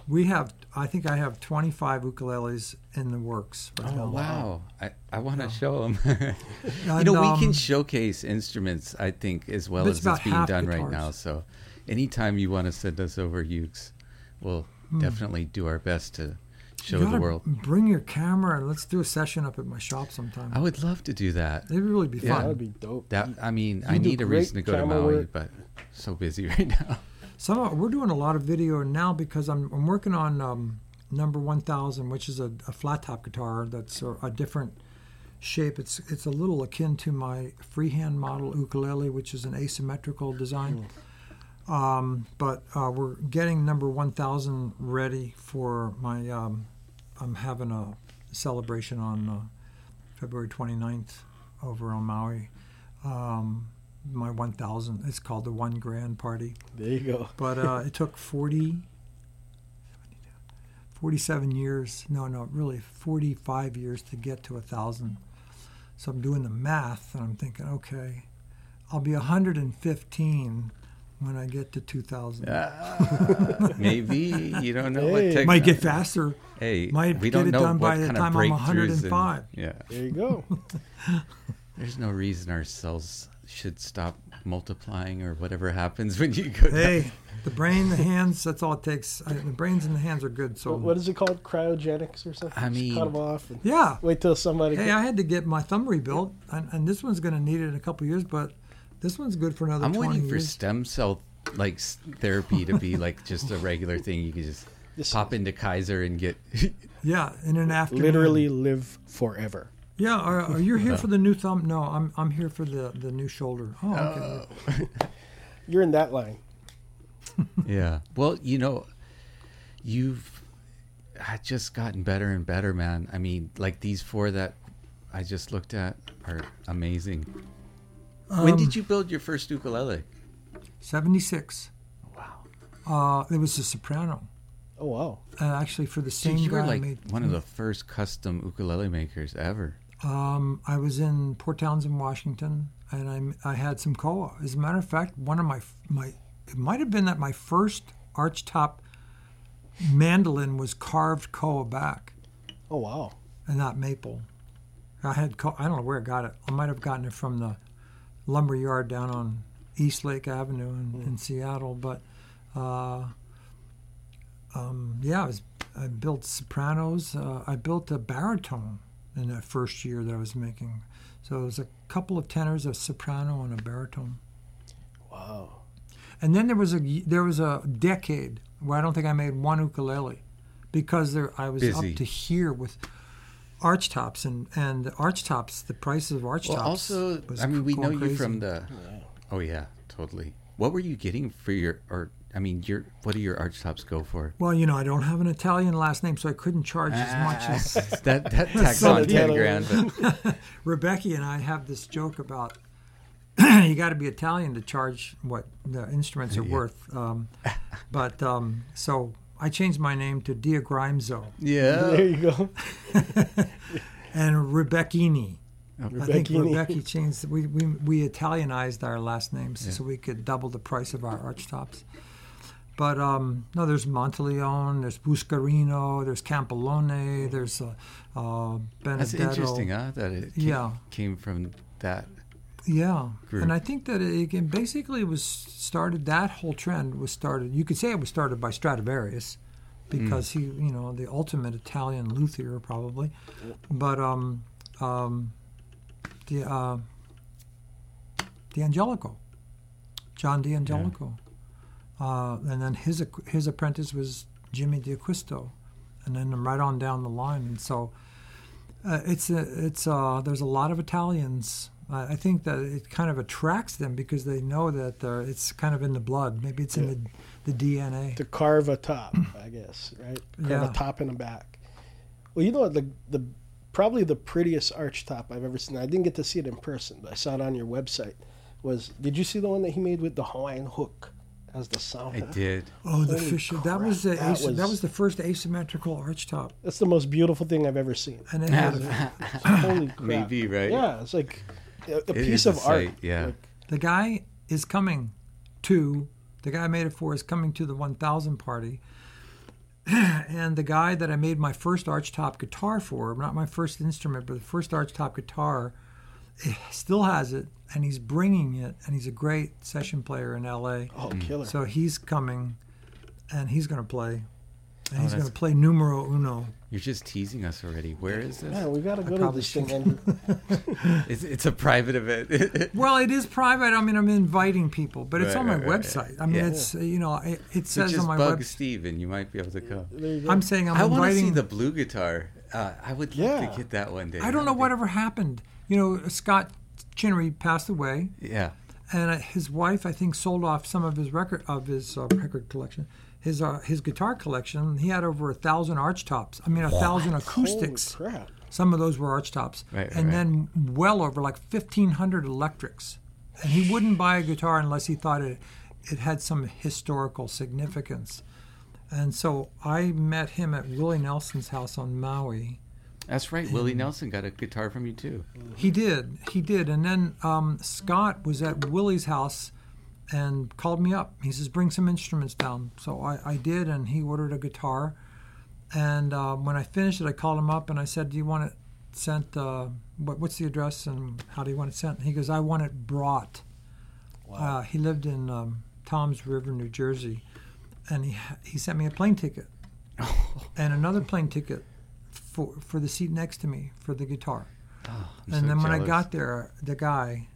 we have i think i have 25 ukuleles in the works right oh now. wow, I, I want to show them. you And, know, we um, can showcase instruments. I think as well as it's being half done right now. So, anytime you want to send us over Ukes, we'll definitely do our best to you show the world. bring your camera and let's do a session up at my shop sometime I would love to do that. it'd really be Yeah. fun That would be dope. That I mean, You I need a reason to go to Maui, work. but so busy right now. Some we're doing a lot of video now because I'm, I'm working on um, number 1000, which is a, a flat top guitar that's a, a different shape. It's it's a little akin to my freehand model ukulele, which is an asymmetrical design. Um, but uh, we're getting number 1000 ready for my. Um, I'm having a celebration on uh, February 29th over on Maui. My 1000. It's called the One Grand Party. There you go. But uh, it took 40, 47 years. No, no, really 45 years to get to a thousand. So I'm doing the math, and I'm thinking, okay, I'll be 115 when I get to 2,000. Ah, maybe you don't know what Hey. tech- Might get faster. Hey, might we get don't it know done what by the kind time of I'm breakthroughs and- yeah, There you go. there's no reason our cells should stop multiplying or whatever happens when you go. down. Hey, the brain, the hands, that's all it takes. I, the brains and the hands are good. So What- what is it called? Cryogenics or something? I Just cut them off and Yeah. wait till somebody. Hey, I had to get my thumb rebuilt, and, and this one's going to need it in a couple years, but this one's good for another I'm 20 waiting for stem cell like therapy to be like just a regular thing. You can just This- pop into Kaiser and get. Yeah, in an afternoon. literally live forever. Yeah, are, are you here for the new thumb? No, I'm I'm here for the the new shoulder. Oh, okay. You're in that line. yeah. Well, you know, you've uh, just gotten better and better, man. I mean, like these four that I just looked at are amazing. when Um, did you build your first ukulele? 76. Wow. Uh, it was a soprano. Oh wow. Uh, actually, for the So same you guy I like made. one of the first custom ukulele makers ever. Um, I was in Port Townsend, Washington, and I I had some koa. As a matter of fact, one of my my it might have been that my first archtop mandolin was carved koa back. Oh wow. and not maple. I had co- I don't know where I got it. I might have gotten it from the lumber yard down on East Lake Avenue in, in Seattle. But uh, um, yeah, I, was, I built sopranos. Uh, I built a baritone in that first year that I was making. So it was a couple of tenors, a soprano, and a baritone. Wow. And then there was a there was a decade where I don't think I made one ukulele because there I was Busy. up to here with archtops and and archtops the prices of archtops. Well, also, I mean, we know going you from the. Oh yeah, totally. What were you getting for your, or I mean, your what do your archtops go for? Well, you know, I don't have an Italian last name, so I couldn't charge as much as that that tax So on ten Italian. grand. Ribbecke and I have this joke about you got to be Italian to charge what the instruments are Yeah. worth. Um, but um, so I changed my name to Dia Grimzo yeah, There you go. and Rebecchini. I think Ribbecke changed. We, we we Italianized our last names Yeah. so we could double the price of our archtops. But um, no, there's Monteleone, there's Buscarino, there's Campellone, there's uh, uh, that's Benedetto. interesting, huh? That it came, Yeah. came from that. Yeah, group. and I think that it it basically was started. That whole trend was started. You could say it was started by Stradivarius, because he, you know, the ultimate Italian luthier probably. But um, um, the uh, D'Angelico, John D'Angelico, uh, and then his his apprentice was Jimmy D'Aquisto, and then right on down the line. And so uh, it's a, it's uh, there's a lot of Italians. I I think that it kind of attracts them because they know that it's kind of in the blood. Maybe it's in the, the DNA. to carve a top, I guess, right? Carve Yeah. a top and a back. Well, you know what? The the probably the prettiest arch top I've ever seen. I didn't get to see it in person, but I saw it on your website. Was did you see the one that he made with the Hawaiian hook as the sound? I did. Oh, the Holy Fisher. That crap, was the that ace, that was- was the first asymmetrical arch top, That's the most beautiful thing I've ever seen. and it had Holy crap! Maybe, right? Yeah, it's like a, a It piece is a of art. sight, yeah. Like, the guy is coming to the guy I made it for is coming to the 1000 party. And the guy that I made my first archtop guitar for, not my first instrument, but the first archtop guitar, still has it, and he's bringing it, and he's a great session player in LA. oh, killer! So he's coming, and he's going to play, and Oh, he's going to play numero uno. You're just teasing us already. Where is this? Man, we got to go to probably this thing. It's, it's a private event. Well, it is private. I mean, I'm inviting people, but it's Right, on my right, right, website. I mean, Yeah. it's uh, you know, it, it so says just on my bug website. Steve and you might be able to come. There you go. I'm saying I'm I want to see the blue guitar. Uh, I would love to get that one day. I don't know whatever happened. You know, Scott Chinery passed away, Yeah. and uh, his wife, I think, sold off some of his record of his uh, record collection, his uh, his guitar collection. He had over a thousand arch tops. I mean, a thousand acoustics. Holy crap! Some of those were arch tops, right, and right. then well over like fifteen hundred electrics. And he wouldn't buy a guitar unless he thought it it had some historical significance. And so I met him at Willie Nelson's house on Maui. That's right. Willie Nelson got a guitar from you too. He did, he did. And then um, Scott was at Willie's house and called me up. He says, "Bring some instruments down." So I, I did, and he ordered a guitar. And uh, when I finished it, I called him up and I said, "Do you want it sent? Uh, what, what's the address and how do you want it sent?" He goes, "I want it brought." Uh, he lived in um, Toms River, New Jersey, and he he sent me a plane ticket and another plane ticket for for the seat next to me for the guitar. Oh, I'm and so then when I got there, the guy,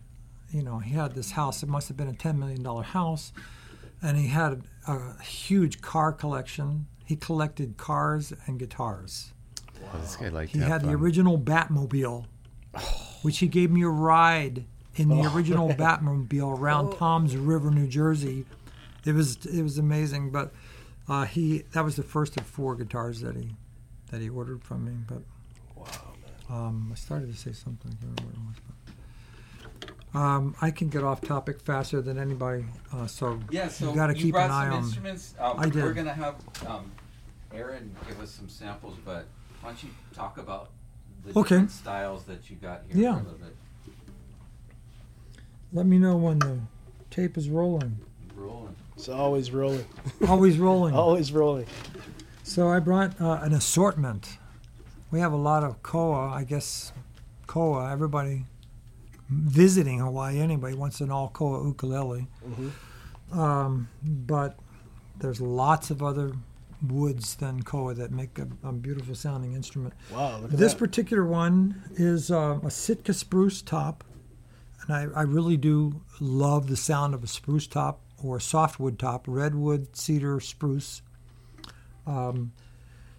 you know, he had this house. It must have been a ten million dollar house, and he had a huge car collection. He collected cars and guitars. Oh, this guy liked He to have had the original Batmobile, which he gave me a ride in the original Batmobile around Toms River, New Jersey. It was it was amazing, but uh, he that was the first of four guitars that he that he ordered from me. But um, I started to say something. I can't remember what it was. But, um, I can get off topic faster than anybody, uh, so Yeah, so you got to keep an eye on. instruments. Um, I did. We're gonna have um, Aaron give us some samples, but why don't you talk about the Okay. different styles that you got here Yeah. for a little bit? Let me know when the tape is rolling. Rolling. It's always rolling. Always rolling. Always rolling. So I brought uh, an assortment. We have a lot of koa, I guess. Koa. Everybody visiting Hawaii anyway wants an all koa ukulele. Um, but there's lots of other woods than koa that make a, a beautiful sounding instrument. Wow. Look at This that. particular one is uh, a Sitka spruce top, and I, I really do love the sound of a spruce top or a softwood top, redwood, cedar, spruce. Um,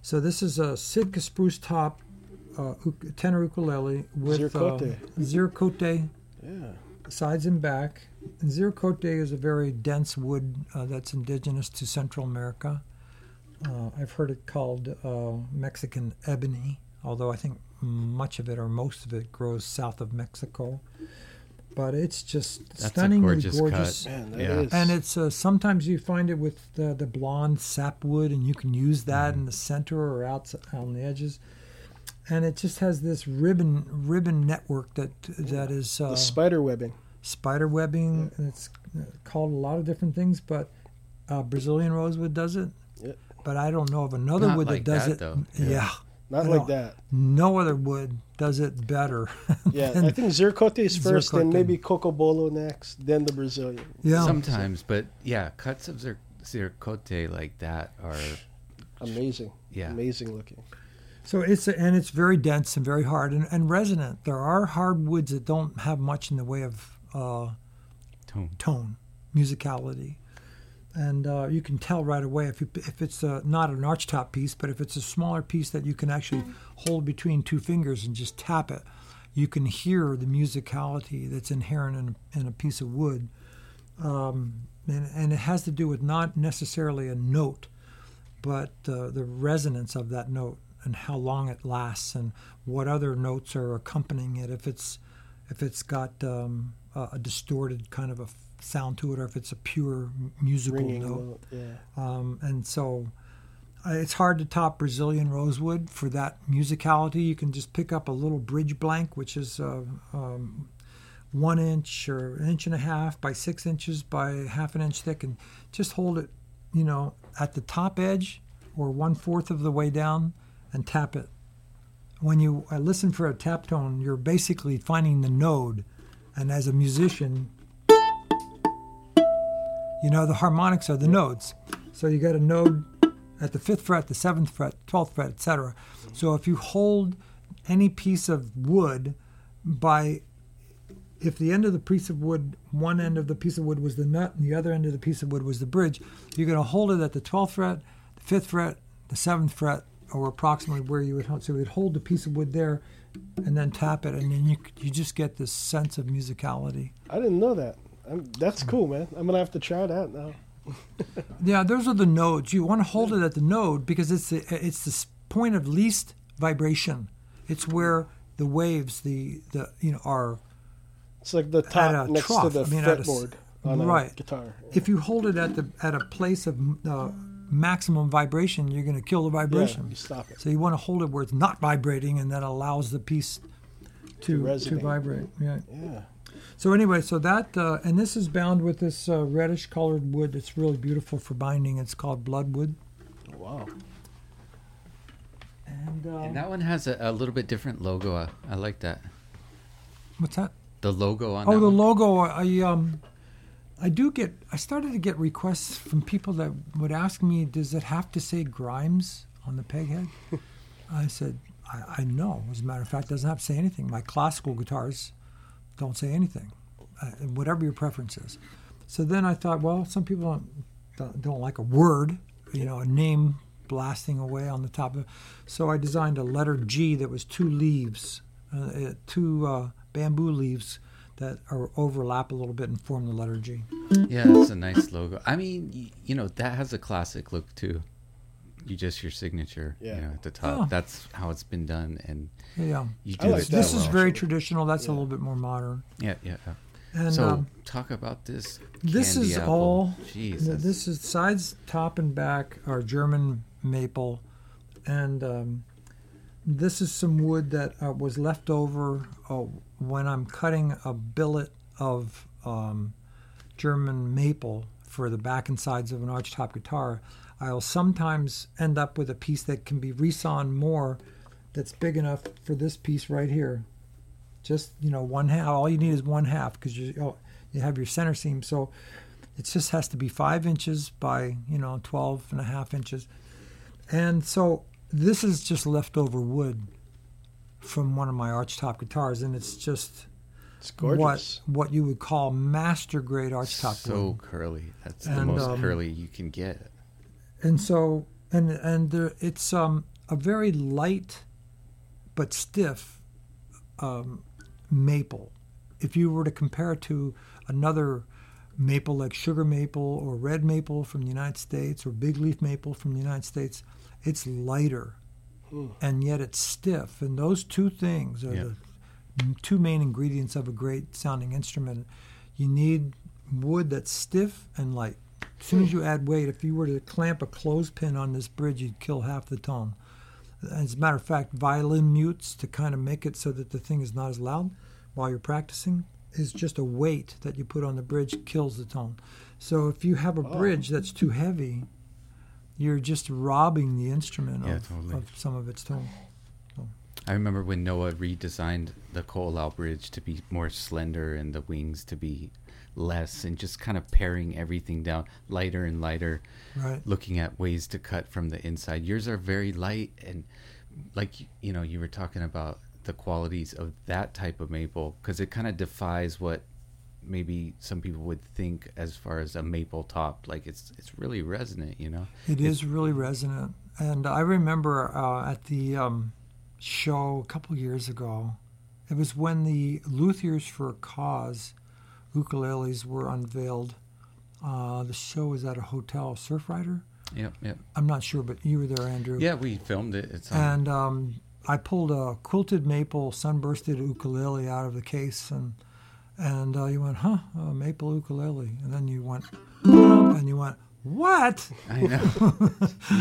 so this is a Sitka spruce top uh, tenor ukulele with Zircote. Uh, zircote yeah. sides and back. And zircote is a very dense wood uh, that's indigenous to Central America. Uh, I've heard it called uh, Mexican ebony, although I think much of it or most of it grows south of Mexico. But it's just That's a stunningly gorgeous gorgeous. cut. Man, that Yeah. is- And it's uh, sometimes you find it with the, the blonde sapwood, and you can use that in the center or out on the edges. And it just has this ribbon ribbon network that that is uh, the spider webbing. spider webbing. and It's called a lot of different things, but uh, Brazilian rosewood does it. Yep. But I don't know of another Not wood like that does that, it. though. Yeah. Not I like that. No other wood does it better. Yeah, than- I think Zircote is first, then Zircote. maybe Cocobolo next, then the Brazilian. yeah. Sometimes, but yeah, cuts of zir- zircote like that are Amazing. Yeah. Amazing looking. So it's and it's very dense and very hard and, and resonant. There are hardwoods that don't have much in the way of uh, tone. tone, musicality, and uh, you can tell right away if you, if it's uh not an archtop piece, but if it's a smaller piece that you can actually hold between two fingers and just tap it, you can hear the musicality that's inherent in a, in a piece of wood, um, and and it has to do with not necessarily a note, but uh, the resonance of that note and how long it lasts and what other notes are accompanying it. If it's if it's got um, a, a distorted kind of a sound to it, or if it's a pure musical Ringing note. note. Yeah. Um, and so it's hard to top Brazilian rosewood for that musicality. You can just pick up a little bridge blank, which is uh, um, one inch or an inch and a half by six inches by half an inch thick, and just hold it, you know, at the top edge or one fourth of the way down and tap it. When you uh, listen for a tap tone, you're basically finding the node, and as a musician, you know the harmonics are the nodes. So you got a node at the fifth fret, the seventh fret, twelfth fret, etc. So if you hold any piece of wood by if the end of the piece of wood, one end of the piece of wood was the nut and the other end of the piece of wood was the bridge, you're going to hold it at the 12th fret, the 5th fret, the 7th fret, or approximately where you would hold. So you would hold the piece of wood there and then tap it, and then you, you just get this sense of musicality. I didn't know that. I'm, that's cool, man. I'm gonna have to try that now. Yeah, those are the nodes. You want to hold it at the node because it's the, it's the point of least vibration. It's where the waves, the, the you know, are It's like the top next trough, to the I mean, a fretboard on a right. guitar. if you hold it at the at a place of uh, maximum vibration, you're going to kill the vibration. Yeah, you stop it. So you want to hold it where it's not vibrating, and that allows the piece to to, resonate. vibrate. Yeah. Yeah. So anyway, so that uh, and this is bound with this uh, reddish colored wood. It's really beautiful for binding. It's called bloodwood. Oh, Wow. And, uh, And that one has a, a little bit different logo. I, I like that. what's that? The logo on Oh, the one. logo. I um, I do get. I started to get requests from people that would ask me, "Does it have to say Grimes on the peg head?" I said, I, "I know. As a matter of fact, it doesn't have to say anything. My classical guitars don't say anything, uh, whatever your preference is." So then I thought, well, some people don't, don't don't like a word, you know, a name blasting away on the top of it. So I designed a letter G that was two leaves, uh, uh, two uh, bamboo leaves that are overlap a little bit and form the letter G. Yeah, that's a nice logo. I mean, you know, that has a classic look too. You just your signature, Yeah. you know, at the top. Oh. That's how it's been done, and Yeah, you do like it this so is very traditional. That's a little bit more modern. Yeah, yeah. yeah. And so um, talk about this. this is apple. all. Jesus. This is sides, top, and back are German maple, and um, this is some wood that uh, was left over uh, when I'm cutting a billet of um, German maple for the back and sides of an archtop guitar. I'll sometimes end up with a piece that can be resawn more, that's big enough for this piece right here. Just you know, one half. All you need is one half because you oh, you have your center seam. So it just has to be five inches by you know 12 and a half inches and so this is just leftover wood from one of my archtop guitars and it's just It's gorgeous. what what you would call master grade archtop so wood curly. That's the most um, curly you can get. And so and and there, it's um a very light but stiff um, maple. If you were to compare it to another maple like sugar maple or red maple from the United States or big leaf maple from the United States it's lighter. Hmm. and yet it's stiff. And those two things are Yeah. the two main ingredients of a great sounding instrument. You need wood that's stiff and light as soon as hmm. you add weight, if you were to clamp a clothespin on this bridge, you'd kill half the tone. As a matter of fact, violin mutes to kind of make it so that the thing is not as loud while you're practicing is just a weight that you put on the bridge kills the tone. So if you have a Oh. bridge that's too heavy, you're just robbing the instrument Yeah, of, totally. of some of its tone. I remember when Noah redesigned the Ko'olau Bridge to be more slender and the wings to be less, and just kind of paring everything down lighter and lighter, Right. looking at ways to cut from the inside. Yours are very light, and like you know, you were talking about the qualities of that type of maple because it kind of defies what maybe some people would think as far as a maple top. Like it's it's really resonant, you know. It is really resonant. And I remember uh, at the um, show a couple years ago, it was when the Luthiers for a Cause ukuleles were unveiled. Uh, the show was at a hotel, Surfrider. Yep, yep. I'm not sure, but you were there, Andrew. Yeah, we filmed it. It's on. And um, I pulled a quilted maple sunbursted ukulele out of the case, and and uh, you went, huh, a maple ukulele, and then you went, and you went, what? I know.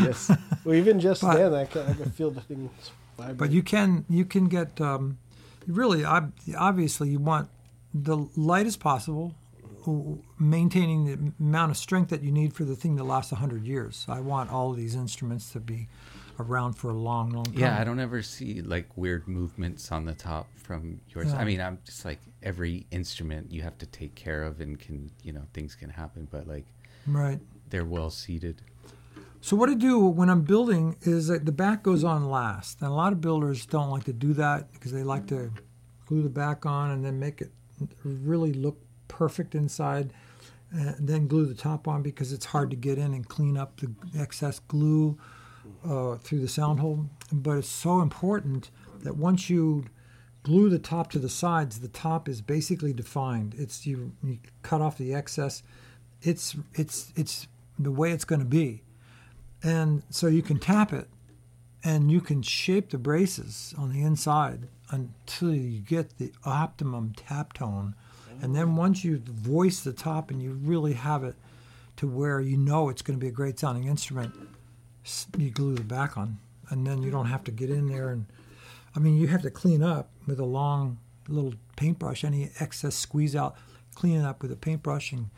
yes. Well, even just But- then, I can, I can feel the things vibrate. But you can you can get um, really ob- obviously you want the lightest possible, maintaining the amount of strength that you need for the thing to last hundred years. I want all of these instruments to be around for a long, long time. Yeah, I don't ever see like weird movements on the top from yours. Yeah. I mean, I'm just like every instrument you have to take care of and can, you know, things can happen, but like Right. they're well seated. So what I do when I'm building is that the back goes on last, and a lot of builders don't like to do that because they like to glue the back on and then make it really look perfect inside, and then glue the top on because it's hard to get in and clean up the excess glue uh, through the sound hole. But it's so important that once you glue the top to the sides, the top is basically defined. It's you, you cut off the excess. It's it's it's the way it's going to be and so you can tap it and you can shape the braces on the inside until you get the optimum tap tone. And then once you voice the top and you really have it to where you know it's going to be a great sounding instrument you glue the back on. And then you don't have to get in there and i mean you have to clean up with a long little paintbrush any excess squeeze out clean it up with a paintbrush and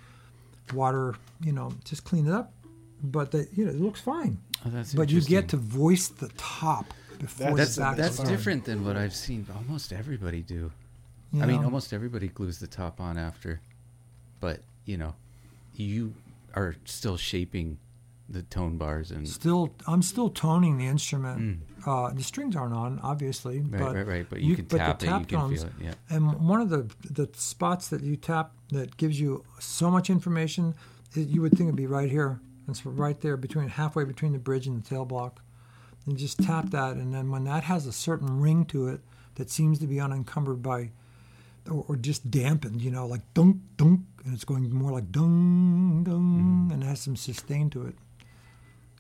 water you know just clean it up. But the, you know it looks fine. Oh, but you get to voice the top That's the back that's different than what I've seen almost everybody do. You I mean, almost everybody glues the top on after, but you know, you are still shaping the tone bars and still i'm still toning the instrument Mm. uh, the strings aren't on obviously right, but right, right. But you, can but the tap it, you tap can feel it. Yeah. And one of the the spots that you tap that gives you so much information, is you would think it'd be right here. It's right there between halfway between the bridge and the tail block. And just tap that, and then when that has a certain ring to it that seems to be unencumbered by, or, or just dampened, you know, like dunk dunk, and it's going more like dung dung, mm-hmm. and it has some sustain to it.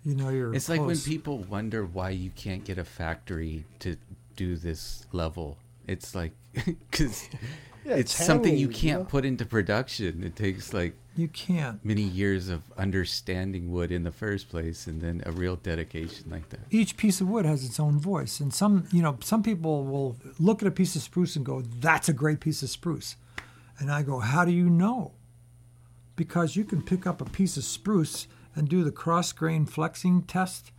You know, you're. It's like when people wonder why you can't get a factory to do this level. It's like because Yeah, it's, it's something you can't know? put into production. It takes like you can't. many years of understanding wood in the first place, and then a real dedication like that. each piece of wood has its own voice and some you know some people will look at a piece of spruce and go that's a great piece of spruce and i go how do you know because you can pick up a piece of spruce and do the cross grain flexing test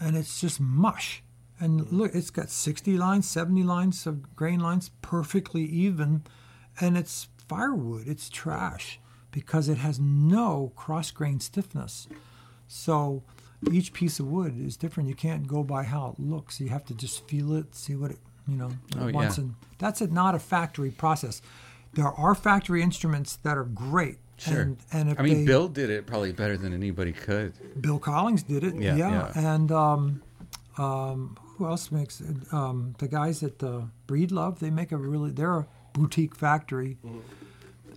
and it's just mush and look it's got 60 lines 70 lines of grain lines perfectly even and it's firewood it's trash because it has no cross grain stiffness so each piece of wood is different. You can't go by how it looks. You have to just feel it, see what it, you know, Oh, wants. yeah. And that's a, not a factory process. There are factory instruments that are great. Sure. And, and if I mean, they, Bill did it probably better than anybody could. Bill Collings did it. Yeah, Yeah. yeah. And um, um, who else makes it? Um, the guys at uh, Breedlove, they make a really, they're a boutique factory.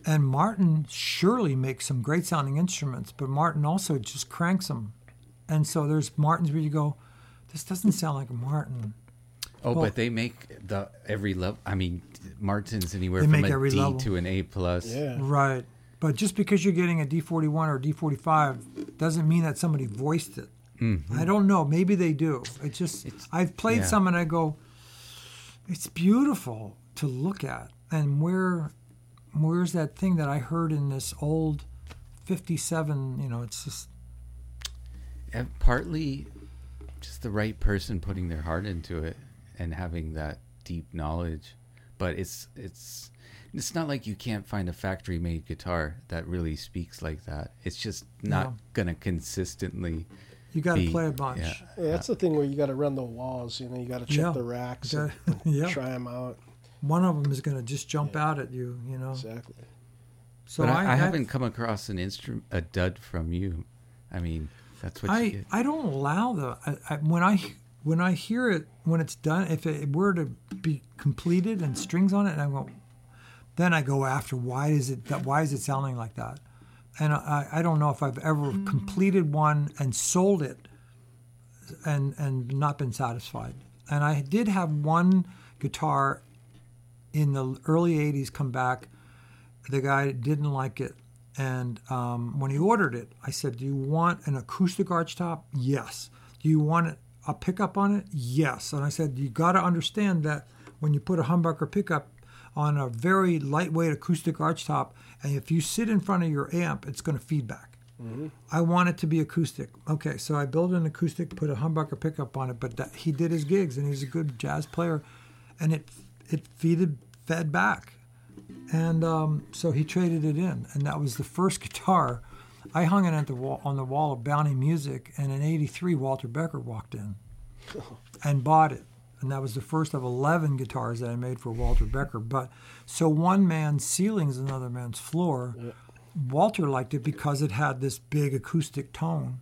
And Martin surely makes some great sounding instruments, but Martin also just cranks them. And so there's Martins where you go, this doesn't sound like a Martin. Oh, Well- but they make the every level. I mean, Martin's anywhere from make a every D level. to an A plus. Yeah. Right. But just because you're getting a D41 or a D45 doesn't mean that somebody voiced it. Mm-hmm. I don't know. Maybe they do. It just It's- I've played yeah. some and I go, it's beautiful to look at. And where where's that thing that I heard in this old 57? You know, it's just And partly just the right person putting their heart into it and having that deep knowledge. But it's it's it's not like you can't find a factory made guitar that really speaks like that. It's just not No. gonna consistently. You got to play a bunch. yeah. Yeah, that's the thing where you got to run the walls. You know, you got to check Yeah. the racks, Got- and yeah. try them out. One of them is going to just jump out at you, you know. Exactly. So but I, I haven't come across an instrument a dud from you. I mean, that's what I get. I don't allow the I, I, when I when I hear it when it's done if it were to be completed and strings on it and I go then I go after why is it that why is it sounding like that and I, I don't know if I've ever completed one and sold it and and not been satisfied and I did have one guitar in the early 80s come back the guy didn't like it and um, when he ordered it, I said, "Do you want an acoustic arch top? Yes. Do you want a pickup on it? Yes." And I said, "You got to understand that when you put a humbucker pickup on a very lightweight acoustic arch top, and if you sit in front of your amp, it's going to feedback. I want it to be acoustic. Okay, so I built an acoustic, put a humbucker pickup on it, but that, he did his gigs, and he's a good jazz player, and it it feeded fed back." and um, so he traded it in, and that was the first guitar. I hung it at the wall, on the wall of Bounty Music, and in '83, Walter Becker walked in and bought it, and that was the first of 11 guitars that I made for Walter Becker. But so one man's ceiling is another man's floor. Walter liked it because it had this big acoustic tone,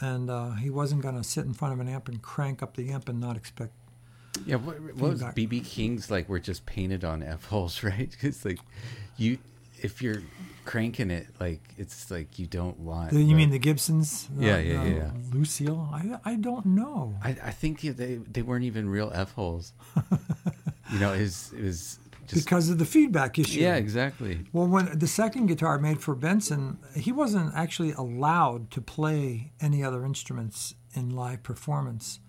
and uh, he wasn't going to sit in front of an amp and crank up the amp and not expect Yeah, what, what was BB King's like? Were just painted on f holes, right? It's like you, if you're cranking it, like it's like you don't want. The, you the- mean the Gibsons? Uh, Yeah, yeah, uh, yeah. Lucille? I, I don't know. I, I think they they weren't even real f holes. you know, it was, it was just because of the feedback issue. yeah, exactly. Well, when the second guitar made for Benson, he wasn't actually allowed to play any other instruments in live performance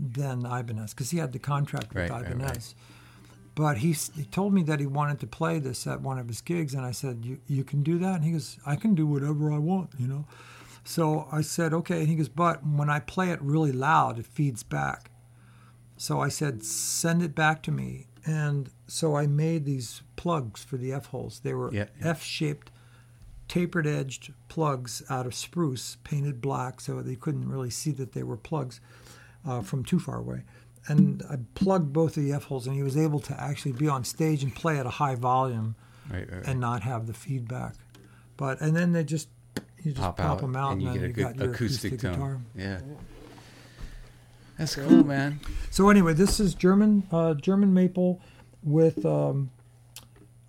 than Ibanez because he had the contract with Right, right, Ibanez. right. But he, he told me that he wanted to play this at one of his gigs, and I said, "You you can do that?" And he goes, "I can do whatever I want," you know. So I said, "Okay." And he goes, "But when I play it really loud, it feeds back." So I said, "Send it back to me." And so I made these plugs for the F holes. They were Yeah, yeah. F-shaped, tapered-edged plugs out of spruce, painted black, so they couldn't really see that they were plugs uh, from too far away. And I plugged both of the F holes, and he was able to actually be on stage and play at a high volume Right, right, right. and not have the feedback. But and then they just you just pop, pop, out, them out, and you then get a you good got your acoustic, tone. guitar. Yeah, that's cool, man. So anyway, this is German uh, German maple with um,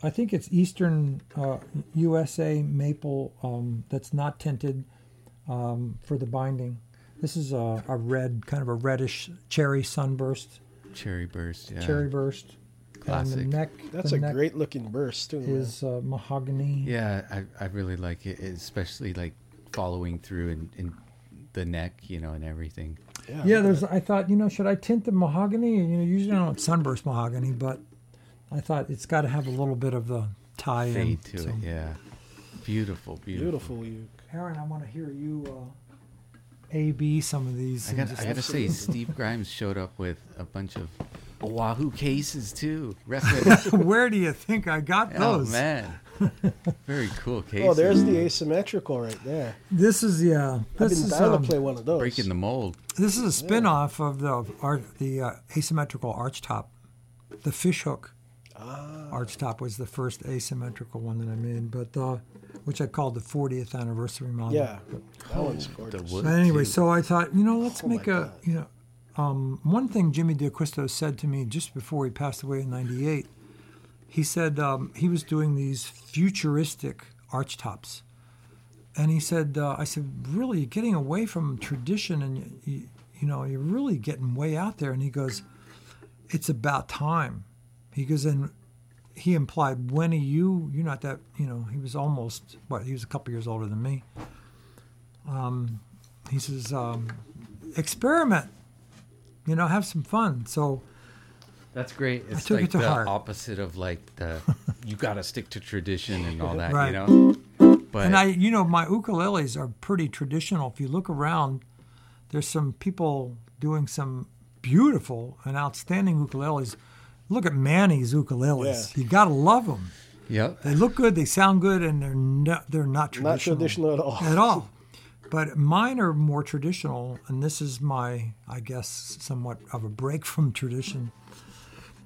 I think it's Eastern uh, USA maple um, that's not tinted um, for the binding. This is a, a red, kind of a reddish cherry sunburst, Cherry burst, yeah. cherry burst. And Classic. the neck, That's the a neck great looking burst too. is uh, mahogany. Yeah, I, I really like it, especially like following through in, in the neck, you know, and everything. Yeah, Yeah, there's. I thought, you know, should I tint the mahogany? You know, usually I don't sunburst mahogany, but I thought it's got to have a little bit of the tie in. Fade to so- it, yeah. Beautiful, beautiful. beautiful. You Aaron, I want to hear you uh, A B some of these. I and got just- I got to say, Steve Grimes showed up with a bunch of Oahu cases too. Where do you think I got those? oh man, very cool case. Oh, there's the asymmetrical right there. This is yeah. I've This been is dying um, to play one of those. breaking the mold. this is a spin-off of the art, the uh, asymmetrical arch top. The fishhook Ah, arch top was the first asymmetrical one that I made, but uh, which I called the 40th anniversary model. yeah, that one's gorgeous. But anyway, too. so I thought, you know, let's Oh make a, God. you know, um, one thing Jimmy D'Aquisto said to me just before he passed away in '98. He said um, he was doing these futuristic arch tops, and he said, uh, "I said, really, you're getting away from tradition, and you, you, you know, you're really getting way out there." And he goes, "It's about time." He goes, and he implied, "When are you? You're not that, you know." He was almost what? He was a couple years older than me he says, um, experiment, you know, have some fun. So That's great. It's took it like to the heart. opposite of like the you got to stick to tradition and all that, Right. you know. But and I, you know, my ukuleles are pretty traditional. If you look around, there's some people doing some beautiful and outstanding ukuleles. Look at Manny's ukuleles. Yeah. You gotta love them. Yep. They look good, they sound good, and they're not, they're not traditional. Not traditional at all. at all. But mine are more traditional, and this is my, I guess, somewhat of a break from tradition.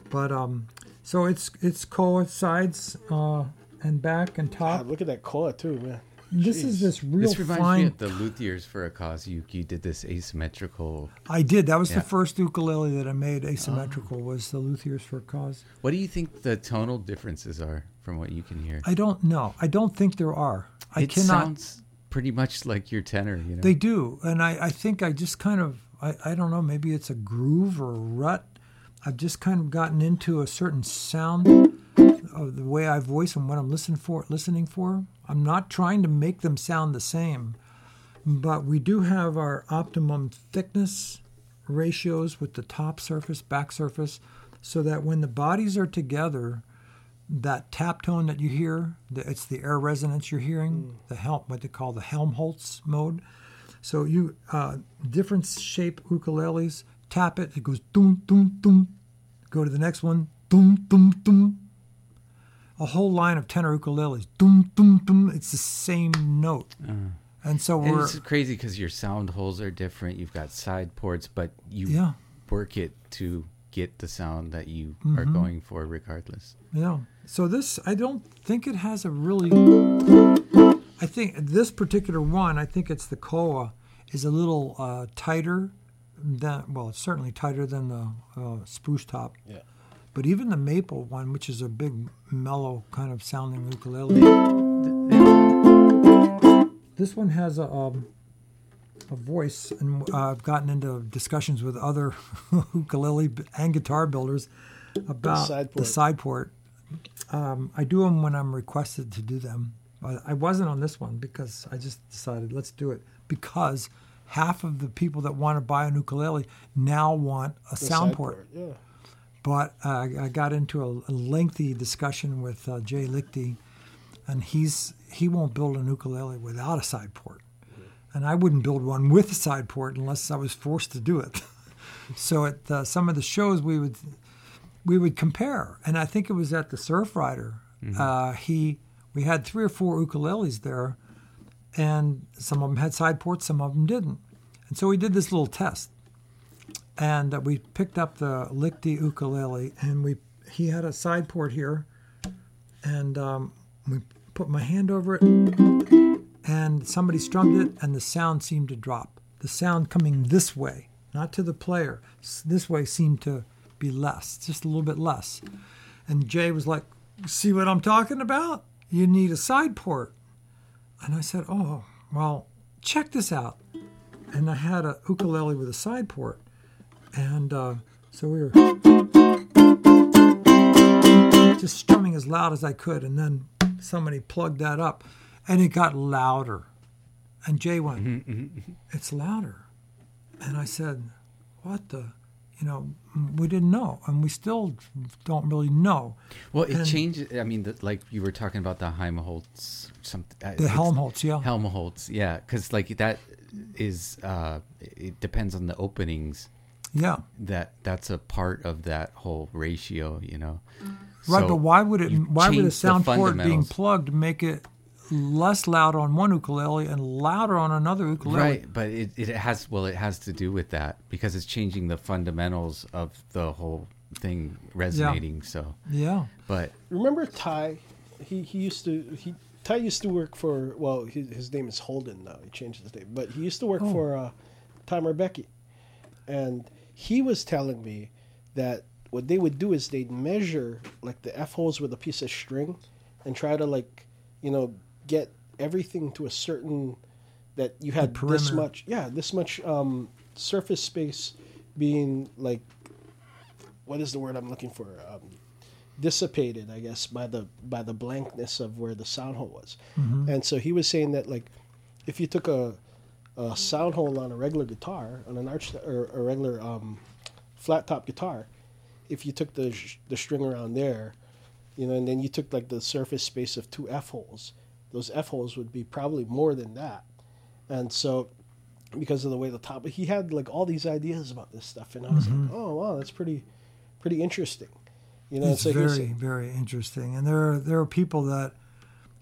But um, so it's it's coincides uh, and back and top. God, look at that koa too, man. This is Jeez. this real This reminds fine. me of the luthiers for a cause. You you did this asymmetrical. I did. That was Yeah. the first ukulele that I made oh. asymmetrical. Was the Luthiers for a Cause? What do you think the tonal differences are from what you can hear? I don't know. I don't think there are. I it cannot. sounds pretty much like your tenor. You know. They do, and I, I think I just kind of I, I don't know maybe it's a groove or a rut. I've just kind of gotten into a certain sound of the way I voice and what I'm listening for. Listening for. I'm not trying to make them sound the same, but we do have our optimum thickness ratios with the top surface, back surface, so that when the bodies are together, that tap tone that you hear, it's the air resonance you're hearing, the helm, what they call the Helmholtz mode. So you uh, different shape ukuleles, tap it, it goes doom doom doom. Go to the next one, doom doom doom. A whole line of tenor ukuleles. It's the same note, and so we're it's crazy because your sound holes are different. You've got side ports, but you Yeah. work it to get the sound that you Mm-hmm. are going for, regardless. Yeah. So this, I don't think it has a really. I think this particular one, I think it's the Koa, is a little uh, tighter than. Well, it's certainly tighter than the uh, spruce top. Yeah. But even the maple one, which is a big, mellow kind of sounding ukulele, this one has a um, a voice, and uh, I've gotten into discussions with other ukulele and guitar builders about the port. side port. Um, I do them when I'm requested to do them. But I wasn't on this one because I just decided let's do it because half of the people that want to buy an ukulele now want a The sound side port. Yeah. But uh, I got into a, lengthy discussion with uh, Jay Lichty, and he's he won't build an ukulele without a side port, and I wouldn't build one with a side port unless I was forced to do it. so at uh, some of the shows we would we would compare, and I think it was at the Surf Rider. Uh, he we had three or four ukuleles there, and some of them had side ports, some of them didn't, and so we did this little test and uh, we picked up the Lichty ukulele, and we he had a side port here, and um, we put my hand over it, and somebody strummed it, and the sound seemed to drop. The sound coming this way, not to the player, this way seemed to be less, just a little bit less. And Jay was like, "See what I'm talking about? You need a side port." And I said, "Oh, well, check this out." And I had a ukulele with a side port. And uh, so we were just strumming as loud as I could. And then somebody plugged that up and it got louder. And Jay went, It's louder. And I said, What the? You know, we didn't know. And we still don't really know. Well, it And- changes. I mean, the, like you were talking about the Heimholtz, something. uh, The Helmholtz, yeah. Helmholtz, yeah, because like that is. Uh, it depends on the openings. Yeah. That that's a part of that whole ratio, you know. Right, So but why would it? Why would a the sound port being plugged make it less loud on one ukulele and louder on another ukulele? Right, but it, it has well, it has to do with that because it's changing the fundamentals of the whole thing resonating. So, Yeah. but Remember Ty? He he used to he Ty used to work for well his, his name is Holden now he changed his name but he used to work Oh. for uh, Tom Ribbecke, and he was telling me that what they would do is they'd measure like the f holes with a piece of string, and try to like you know get everything to a certain that you had this much yeah this much um, surface space being like what is the word I'm looking for? Um, dissipated I guess by the by the blankness of where the sound hole was. And so he was saying that like if you took a, a sound hole on a regular guitar on an arch or a regular um, flat top guitar if you took the sh- the string around there you know and then you took like the surface space of two f holes those f holes would be probably more than that and so because of the way the top. He had like all these ideas about this stuff, and I was like, oh wow, that's pretty pretty interesting. You know, it's so very very interesting, and there are there are people that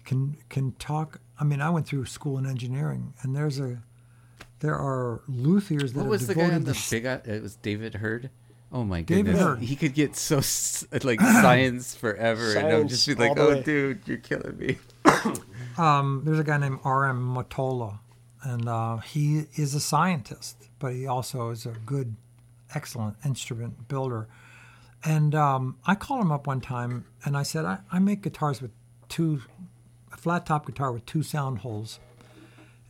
can can talk. I mean, I went through school in engineering, and there's a there are luthiers that What have was the guy on the this- big? eye- It was David Hurd. Oh my David goodness, Hurd. he could get so like science forever, and I'm just be like, oh, way." dude, you're killing me. Um, there's a guy named R.M. Mottola, and uh, he is a scientist, but he also is a good, excellent instrument builder. And um, I called him up one time, and I said, I, I make guitars with two, a flat top guitar with two sound holes,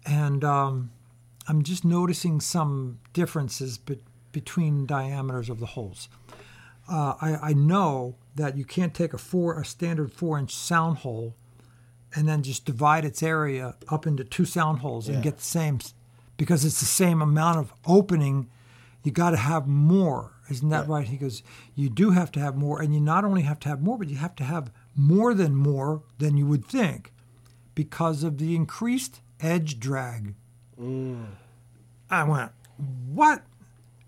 and um, I'm just noticing some differences be- between diameters of the holes. Uh, I, I know that you can't take a four, a standard four-inch sound hole and then just divide its area up into two sound holes and get the same because it's the same amount of opening. You got to have more. Isn't that right? He goes you do have to have more and you not only have to have more but you have to have more than more than you would think because of the increased edge drag i went what?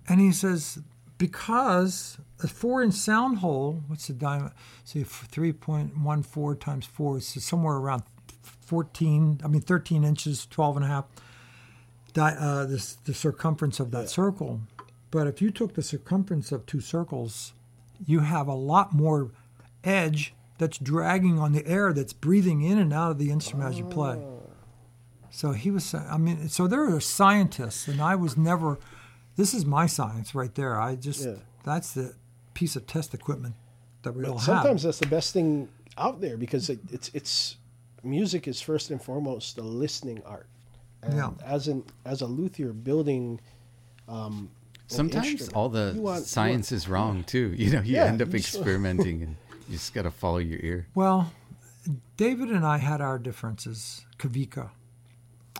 And he says because a four inch sound hole what's the diameter? See 3.14 times 4 is somewhere around 14 i mean 13 inches 12 and a half di- uh, this, the circumference of that circle. But if you took the circumference of two circles you have a lot more edge that's dragging on the air that's breathing in and out of the instrument as you play so he was i mean so there are scientists and i was never this is my science right there i just Yeah. that's the piece of test equipment that we all But have sometimes that's the best thing out there because it, it's it's music is first and foremost a listening art. And Yeah. as an as a luthier building um Sometimes all the want- science want- is wrong too. You know, you Yeah, end up you just- experimenting, and you just got to follow your ear. Well, David and I had our differences, Kavika,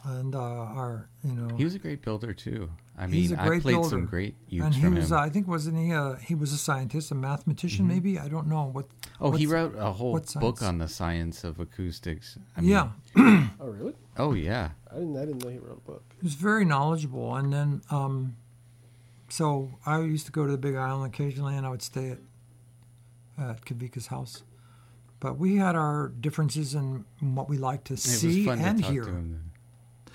and uh, our you know He was a great builder too. I He's mean, a I great played builder. some great youths and he from was him. uh, I think wasn't he uh, he was a scientist, a mathematician maybe I don't know what. oh, he wrote a whole book on the science of acoustics. I mean, yeah, Oh really? Oh yeah. I didn't I didn't know he wrote a book. he was very knowledgeable, and then um, so I used to go to the Big Island occasionally, and I would stay at at Kavika's house. But we had our differences in what we liked to It see was fun and to talk hear.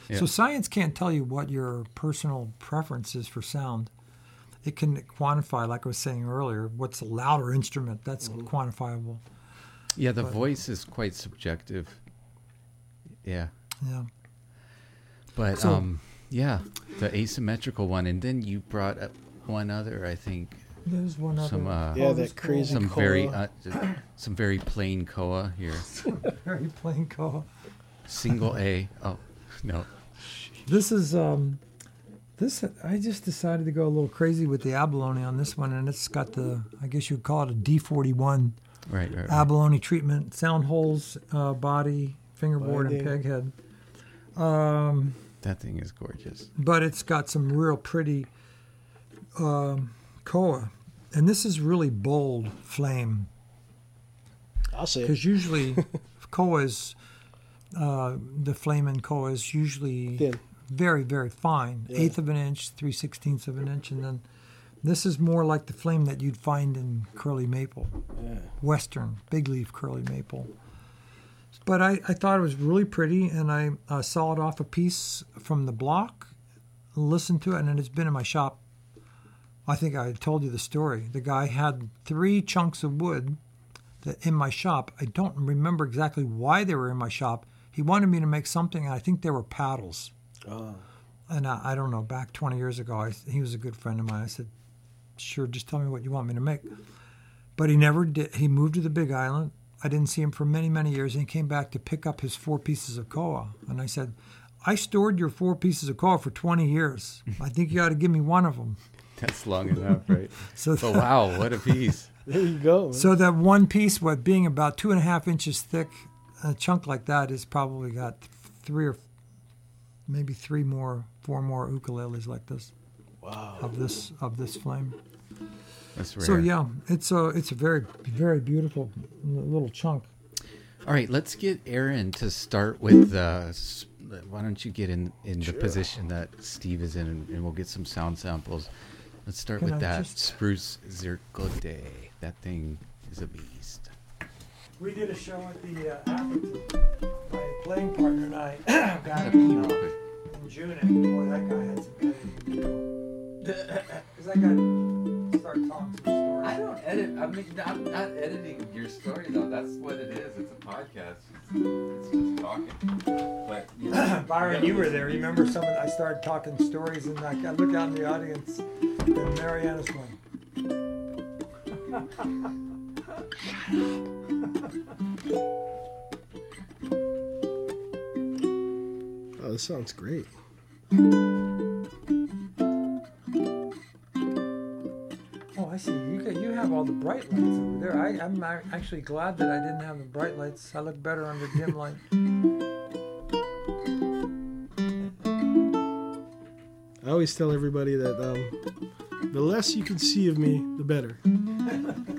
To So science can't tell you what your personal preference is for sound. It can quantify, like I was saying earlier, what's a louder instrument. That's Mm-hmm. quantifiable. Yeah, the voice is quite subjective. Yeah, Yeah. but So- um, yeah, the asymmetrical one, and then you brought up one other, I think, There's one other. Some, uh, Yeah, oh, that there's crazy- some Koa. very uh, some very plain koa here, Very plain call. single A. Oh no, This is um, this. I just decided to go a little crazy with the abalone on this one, and it's got the. I guess you'd call it a D41 right, right, right. abalone treatment. Sound holes, uh, body, fingerboard, and Binding. peg head. Um, that thing is gorgeous. but it's got some real pretty um, koa, and this is really bold flame I'll say it. because usually koa is uh, the flame in koa is usually Thin. Very very fine, Yeah. eighth of an inch, three sixteenths of an inch, and then this is more like the flame that you'd find in curly maple, Yeah. western big leaf curly maple. But I, I thought it was really pretty, and I uh, sawed off a piece from the block, listened to it, and it's been in my shop. I think I told you the story. The guy had three chunks of wood that in my shop. I don't remember exactly why they were in my shop. He wanted me to make something, and I think they were paddles. Oh. And I, I don't know, back 20 years ago, I, he was a good friend of mine. I said, sure, just tell me what you want me to make. But he never did. He moved to the Big Island. I didn't see him for many, many years. And he came back to pick up his four pieces of koa. And I said, I stored your four pieces of koa for 20 years. I think you ought to give me one of them. That's long enough, right? So, oh, But wow, what a piece! There you go. man. so that one piece, what being about two and a half inches thick, a chunk like that has probably got three or maybe three more, four more ukuleles like this wow. of this of this flame. That's rare. So yeah, it's a it's a very very beautiful little chunk. All right, let's get Aaron to start with the why don't you get in in Sure. the position that Steve is in, and, and we'll get some sound samples. Let's start Can with I that just- spruce ziricote. That thing is a beast. We did a show at the uh, Atherton. My playing partner and I got Gotta it pee in, uh, in June, and boy, that guy had some editing to do. Because that guy started talking some stories. I don't edit. I mean, I'm not editing your story though. That's what it is. It's a podcast. It's, it's just talking. But you know, Byron, you were there. You remember some of the, I started talking stories, and like, I look out in the audience, and Mariana's going, Oh, this sounds great. Oh, I see. You got, you have all the bright lights over there. I, I'm actually glad that I didn't have the bright lights. I look better under dim light. I always tell everybody that um, the less you can see of me, the better.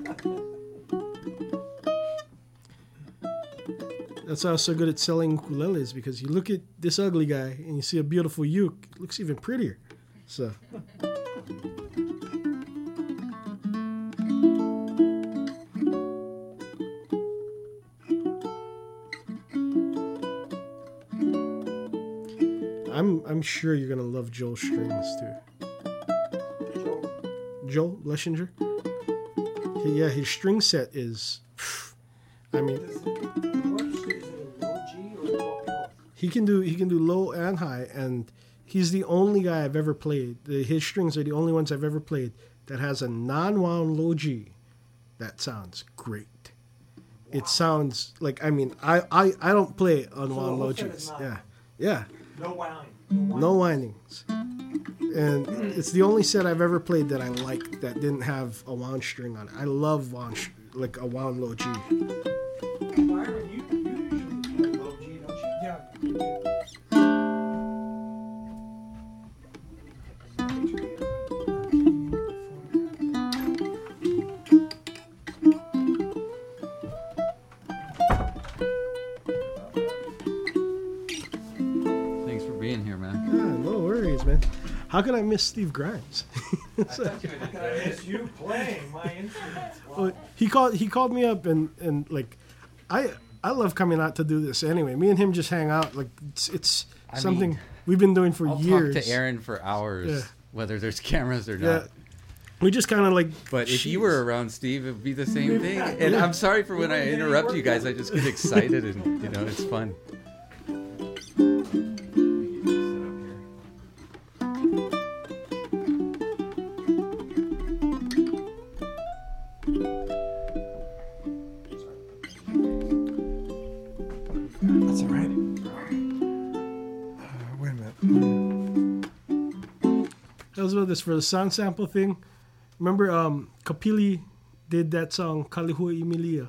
That's why I was so good at selling ukuleles because you look at this ugly guy and you see a beautiful uke, it looks even prettier. So I'm I'm sure you're gonna love Joel strings too. Joel Leshinger. He- yeah, his string set is. I mean, he can do he can do low and high, and he's the only guy I've ever played. The, his strings are the only ones I've ever played that has a non-wound low G. That sounds great. It sounds like I mean I I, I don't play unwound whole low Gs. Yeah, yeah. No winding. No windings. And it's the only set I've ever played that I like that didn't have a wound string on it. I love wound, like a wound low G. How can I miss Steve Grimes? I miss you playing my instrument. Well, he called he called me up and and like I I love coming out to do this anyway. Me and him just hang out like it's, it's something mean, we've been doing for I'll years. talk to Aaron for hours, Yeah. whether there's cameras or Yeah. not. We just kind of like But if you were around, Steve, it would be the same thing. And I'm sorry for when I interrupt you guys. I just get excited, and you know, it's fun. Was about this for the song sample thing. Remember, um, Kapili did that song Kalihua Emilia.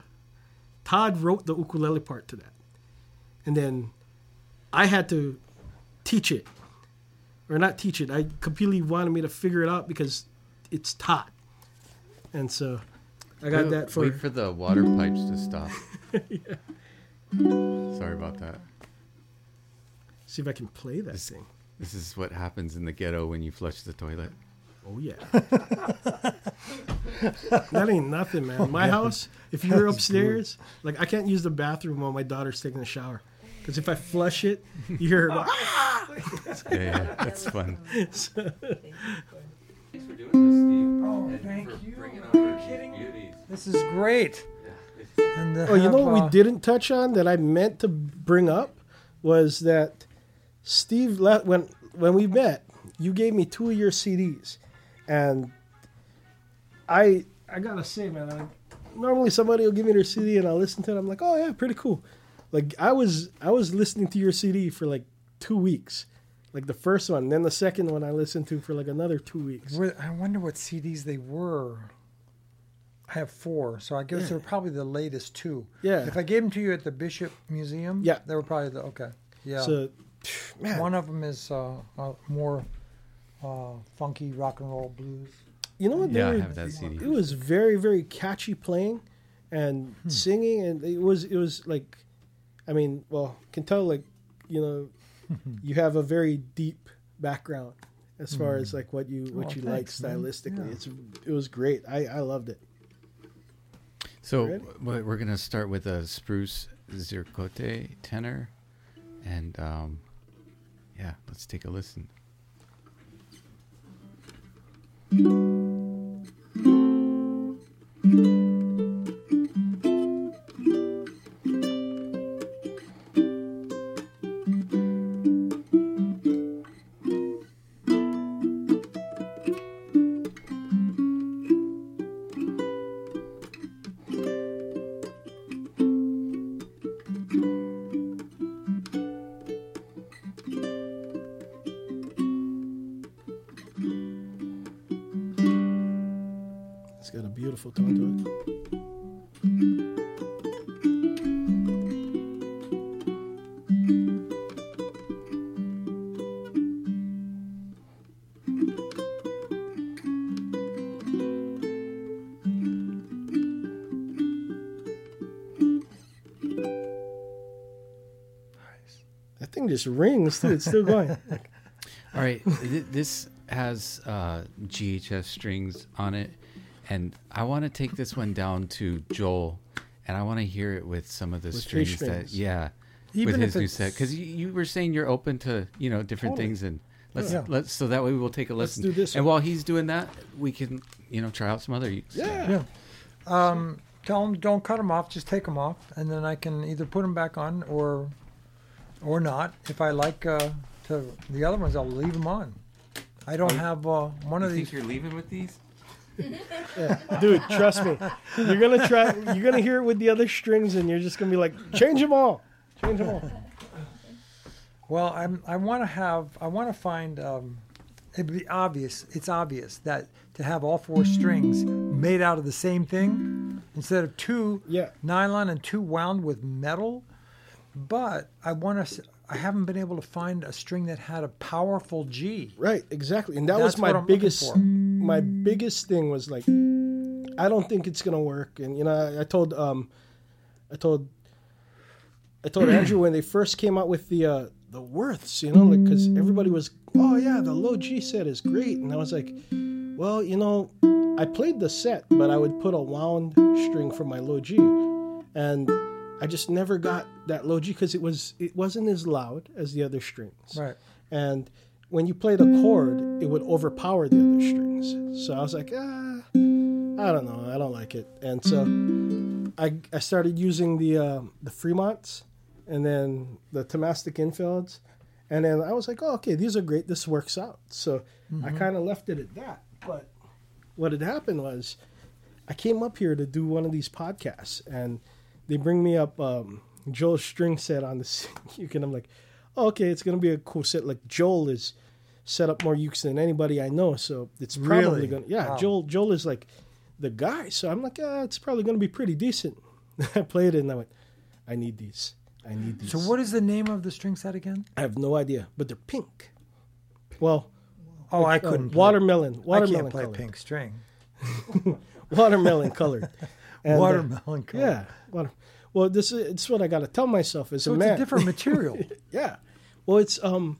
Todd wrote the ukulele part to that, and then I had to teach it, or not teach it. I Kapili wanted me to figure it out because it's Todd, and so I got Wait- that for. Wait for the water pipes to stop. Sorry about that. see if I can play that This- thing. This is what happens in the ghetto when you flush the toilet. Oh yeah. that ain't nothing, man. My house, if you're upstairs, like I can't use the bathroom while my daughter's taking a shower. Because if I flush it, you hear her go, "Ah!" Yeah, yeah, that's fun. So- Thanks for doing this, Steve. Oh, and thank you. bringing Are over you kidding? beauties. This is great. And to Oh, you know what we uh, didn't touch on that I meant to bring up was that Steve, le- when when we met, you gave me two of your CDs, and I I gotta say, man, I, normally somebody will give me their CD and I'll listen to it. I'm like, oh yeah, pretty cool. Like I was I was listening to your CD for like two weeks, like the first one, then the second one I listened to for like another two weeks. I wonder what CDs they were. I have four, so I guess Yeah. they're probably the latest two. Yeah. If I gave them to you at the Bishop Museum, Yeah. they were probably the okay. Yeah. So, man, One of them is uh, uh, more uh, funky rock and roll blues. you know what? they Yeah, I were- have that CD. it was very very catchy playing and singing and it was it was like i mean well can tell like you know you have a very deep background as far as like what you what Oh, you thanks, like man. stylistically. Yeah. It's it was great. I I loved it. So Ready? we're gonna start with a spruce ziricote tenor, and um, yeah, let's take a listen. Rings too. It's still going. All right, th- this has uh, GHS strings on it, and I want to take this one down to Joel, and I want to hear it with some of the With three strings, that yeah, Even with his new set because you, you were saying you're open to you know different Totally. things and. Let's Yeah. let's so that way we'll take a listen. Let's listen. do this And one. while he's doing that, we can you know try out some other. Yeah. Yeah. Um, tell them don't cut them off. Just take them off, and then I can either put them back on or or not. If I like uh, to the other ones, I'll leave them on. I don't have uh, one You of think these. you're leaving with these? dude trust me you're gonna try you're gonna hear it with the other strings and you're just gonna be like change them all change them all Well, I'm, I want to have. I want to find. Um, it'd be obvious. It's obvious that to have all four strings made out of the same thing instead of two Yeah. nylon and two wound with metal. But I want to. I haven't been able to find a string that had a powerful G. right exactly and that That's was my what I'm looking biggest my biggest thing was like i don't think it's gonna work and you know i, I told um i told i told andrew when they first came out with the uh the worths you know like because everybody was oh yeah the low g set is great and i was like well you know i played the set but i would put a wound string for my low g and i just never got that low g because it was it wasn't as loud as the other strings Right. and when you played a chord, it would overpower the other strings. So I was like, ah, I don't know, I don't like it. And so I, I started using the uh, the Fremonts and then the Thomastik Infelds, and then I was like, oh, okay, these are great. This works out. So I kind of left it at that. But what had happened was, I came up here to do one of these podcasts, and they bring me up um, Joel's string set on the uke, and I'm like, oh, okay, it's gonna be a cool set. Like Joel is set up more ukes than anybody I know, so it's probably Really? gonna. Yeah, Wow. Joel Joel is like the guy, so I'm like, ah, it's probably gonna be pretty decent. I played it, and I went, I need these. I need these. So what is the name of the string set again? I have no idea, but they're pink. Well, Oh, I uh, couldn't. play- watermelon. I Watermelon can't play color. pink string. Watermelon colored. And, uh, Watermelon color. yeah. Water. Well, this is it's what I got to tell myself as So a it's man. a different material. yeah. Well, it's um,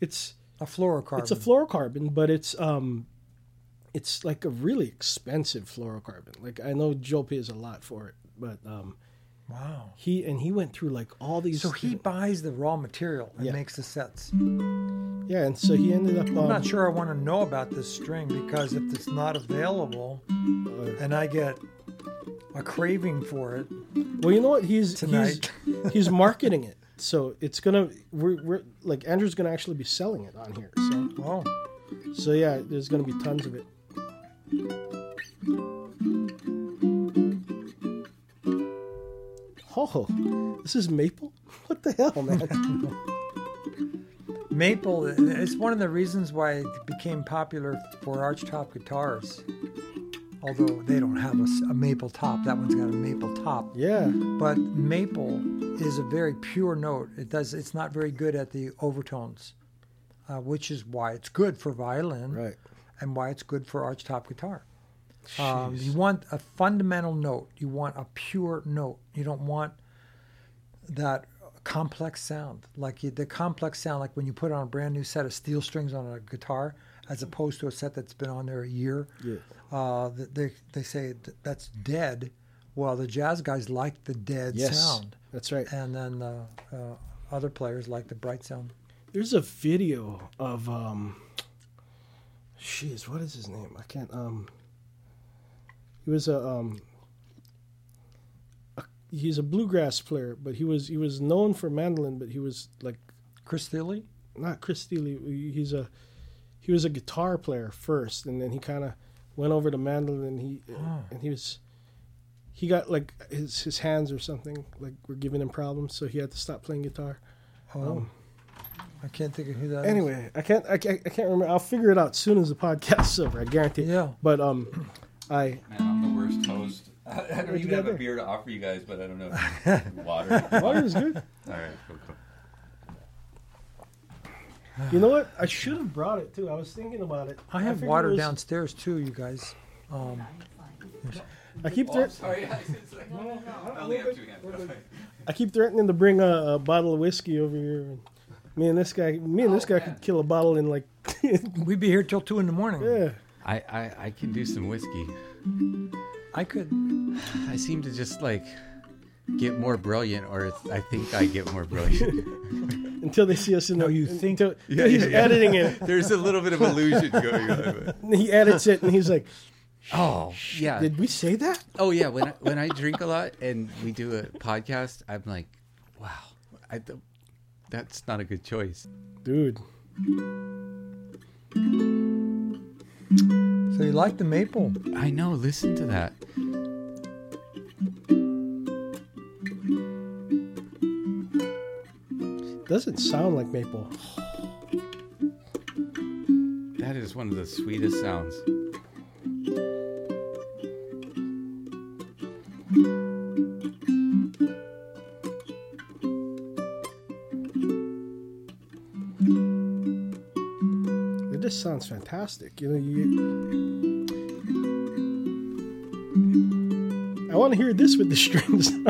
it's a fluorocarbon. it's a fluorocarbon, but it's um, it's like a really expensive fluorocarbon. Like I know Joe pays a lot for it, but um, Wow. he and he went through like all these. So he buys the raw material and Yeah. makes the sets. yeah, and so he ended up. Um, I'm not sure I want to know about this string because if it's not available and I get a craving for it, Well, you know what? He's Tonight. he's he's marketing it, so it's gonna we're, we're like Andrew's gonna actually be selling it on here. So oh, so yeah, there's gonna be tons of it. Oh, this is maple. What the hell, man? maple is one of the reasons why it became popular for archtop guitars. Although they don't have a maple top, that one's got a maple top. yeah, But maple is a very pure note. It does. It's not very good at the overtones, uh, which is why it's good for violin right. and why it's good for archtop guitar. Um, you want a fundamental note. You want a pure note. You don't want that complex sound, like you, the complex sound, like when you put on a brand new set of steel strings on a guitar, as opposed to a set that's been on there a year. Yeah. Uh, they they say that's dead. Well, the jazz guys like the dead Yes. sound, That's right. and then uh, uh, other players like the bright sound. There's a video of um Jeez, what is his name? I can't um he was a um a, he's a bluegrass player, but he was he was known for mandolin, but he was like Chris Thile. not Chris Steele. He's a he was a guitar player first, and then he kind of went over to mandolin. And he Oh. and he was he got like his his hands or something like were giving him problems, so he had to stop playing guitar. Oh, Um, I can't think of who that is. Anyway, I can't I can't, I can't remember. I'll figure it out soon as the podcast's over. I guarantee. Yeah. But um, I Man, I'm the worst host. I What'd don't you even got have a beer to offer you guys, but I don't know. Water. water is good. All right, cool, cool. You know what? I should have brought it too. I was thinking about it. I have figured water was- downstairs too, you guys. Um, I keep Oh, thre- I'm sorry. It's like, I only have two hands. Okay. I keep threatening to bring a, a bottle of whiskey over here. And me and this guy, me and this guy could kill a bottle in like, we'd be here till two in the morning. yeah. I, I, I can do some whiskey. I could. I seem to just like get more brilliant, or it's, I think I get more brilliant. Until they see us in No, the. you think- Until, until he's editing it. There's a little bit of illusion going on. He edits it, and he's like, Oh yeah. "Did we say that?" Oh yeah. When I, when I drink a lot and we do a podcast, I'm like, wow, I, that's not a good choice. Dude, So you like the maple? I know. Listen to that. doesn't sound like maple. That is one of the sweetest sounds. Sounds fantastic. You know, you. I want to hear this with the strings.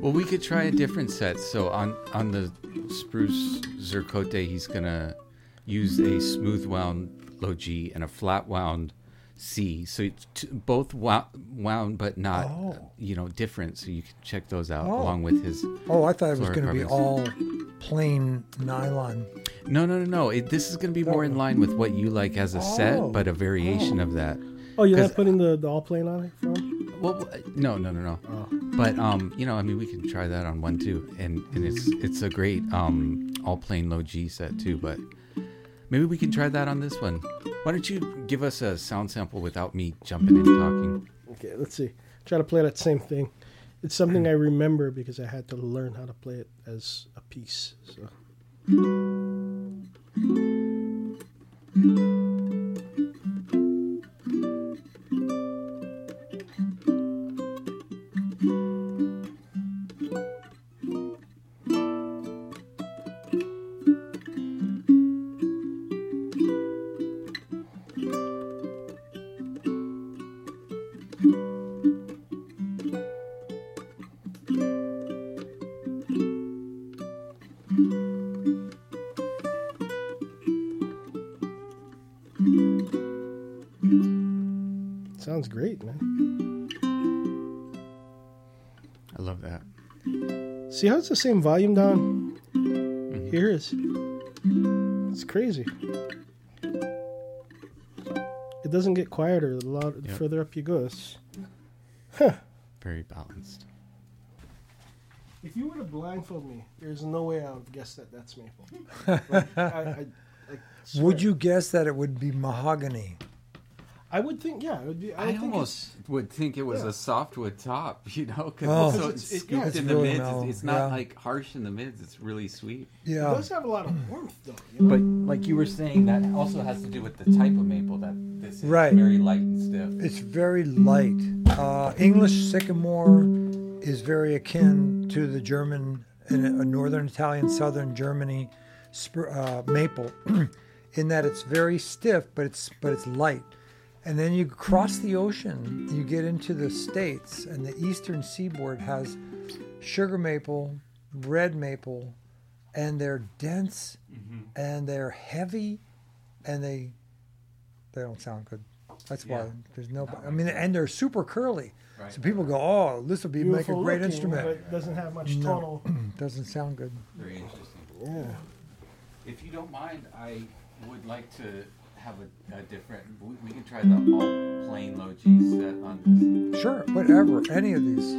Well, we could try a different set. So on on the spruce ziricote, he's gonna use a smooth wound low G and a flat wound C. So it's t- both wound, wound but not Oh. you know different. So you can check those out Oh. along with his. Oh, I thought it was going to be all plain nylon. No, no, no, no. It, this is gonna be more in line with what you like as a Oh. set, but a variation of that. oh, you're 'Cause- not putting the, the all plane on it from? Well, no, no, no, no. Oh. But um, you know, I mean, we can try that on one too, and and it's it's a great um all plain low G set too. But maybe we can try that on this one. Why don't you give us a sound sample without me jumping in talking? Okay, let's see. Try to play that same thing. It's something I remember because I had to learn how to play it as a piece. So. Sounds See it's the same volume down Mm-hmm. here is. It's crazy. It doesn't get quieter the louder, Yep. further up you go. It's, Very balanced. if you were to blindfold me, there's no way I would guess that that's maple. Like, I, I, I. Would you guess that it would be mahogany? I would think, yeah. It would be. I, I, think almost would think it was yeah. a softwood top, you know, because Oh. it's so It's- it's scooped yeah, it's in the mids. mellow, It's, it's not yeah. like harsh in the mids. It's really sweet. It, it Yeah. does have a lot of warmth, though. You know? But like you were saying, that also has to do with the type of maple that this is. Right. Very light and stiff. It's very light. Uh, English sycamore is very akin to the German, in a northern Italian, southern Germany uh, maple, in that it's very stiff, but it's but it's light. And then you cross the ocean, you get into the states, and the eastern seaboard has sugar maple, red maple, and they're dense mm-hmm. and they're heavy, and they they don't sound good. That's why there's no. I mean, and they're super curly. Right. So people go, "Oh, this would be make a great looking, instrument." but it doesn't have much No. tonal. Doesn't sound good. Very interesting. Yeah. If you don't mind, I would like to have a, a different. We, we can try the all plain low G set on this. Sure, whatever. Any of these.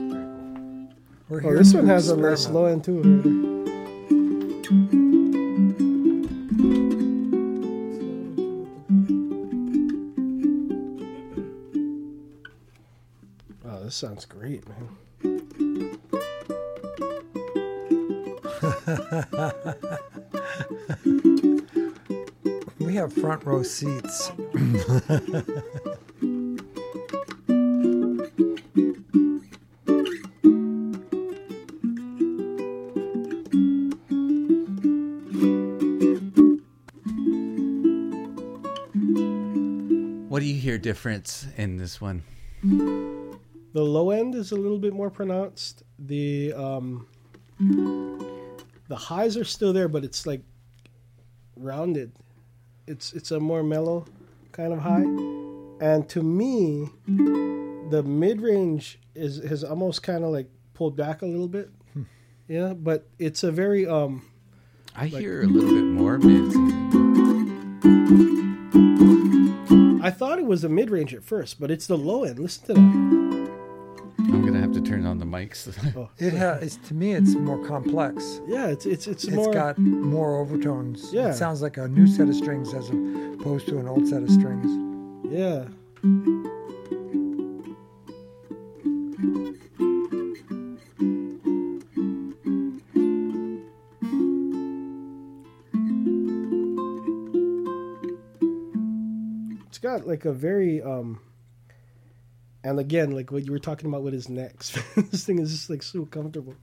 We're Oh, this one has a nice experiment. low end too. Oh, this sounds great, man. We have front row seats. What do you hear difference in this one? The low end is a little bit more pronounced. The um, the highs are still there, but it's like rounded. It's it's a more mellow kind of high. And to me, the mid range is has almost kind of like pulled back a little bit. Yeah, but it's a very um I hear a little bit more mid. I thought it was a mid range at first, but it's the low end. Listen to that. Turn on the mics. Oh, It has to me. It's more complex. yeah, it's it's it's, It's more It's got more overtones. Yeah. It sounds like a new set of strings as opposed to an old set of strings. yeah. It's got like a very um and again like what you were talking about with his necks. this thing is just like so comfortable.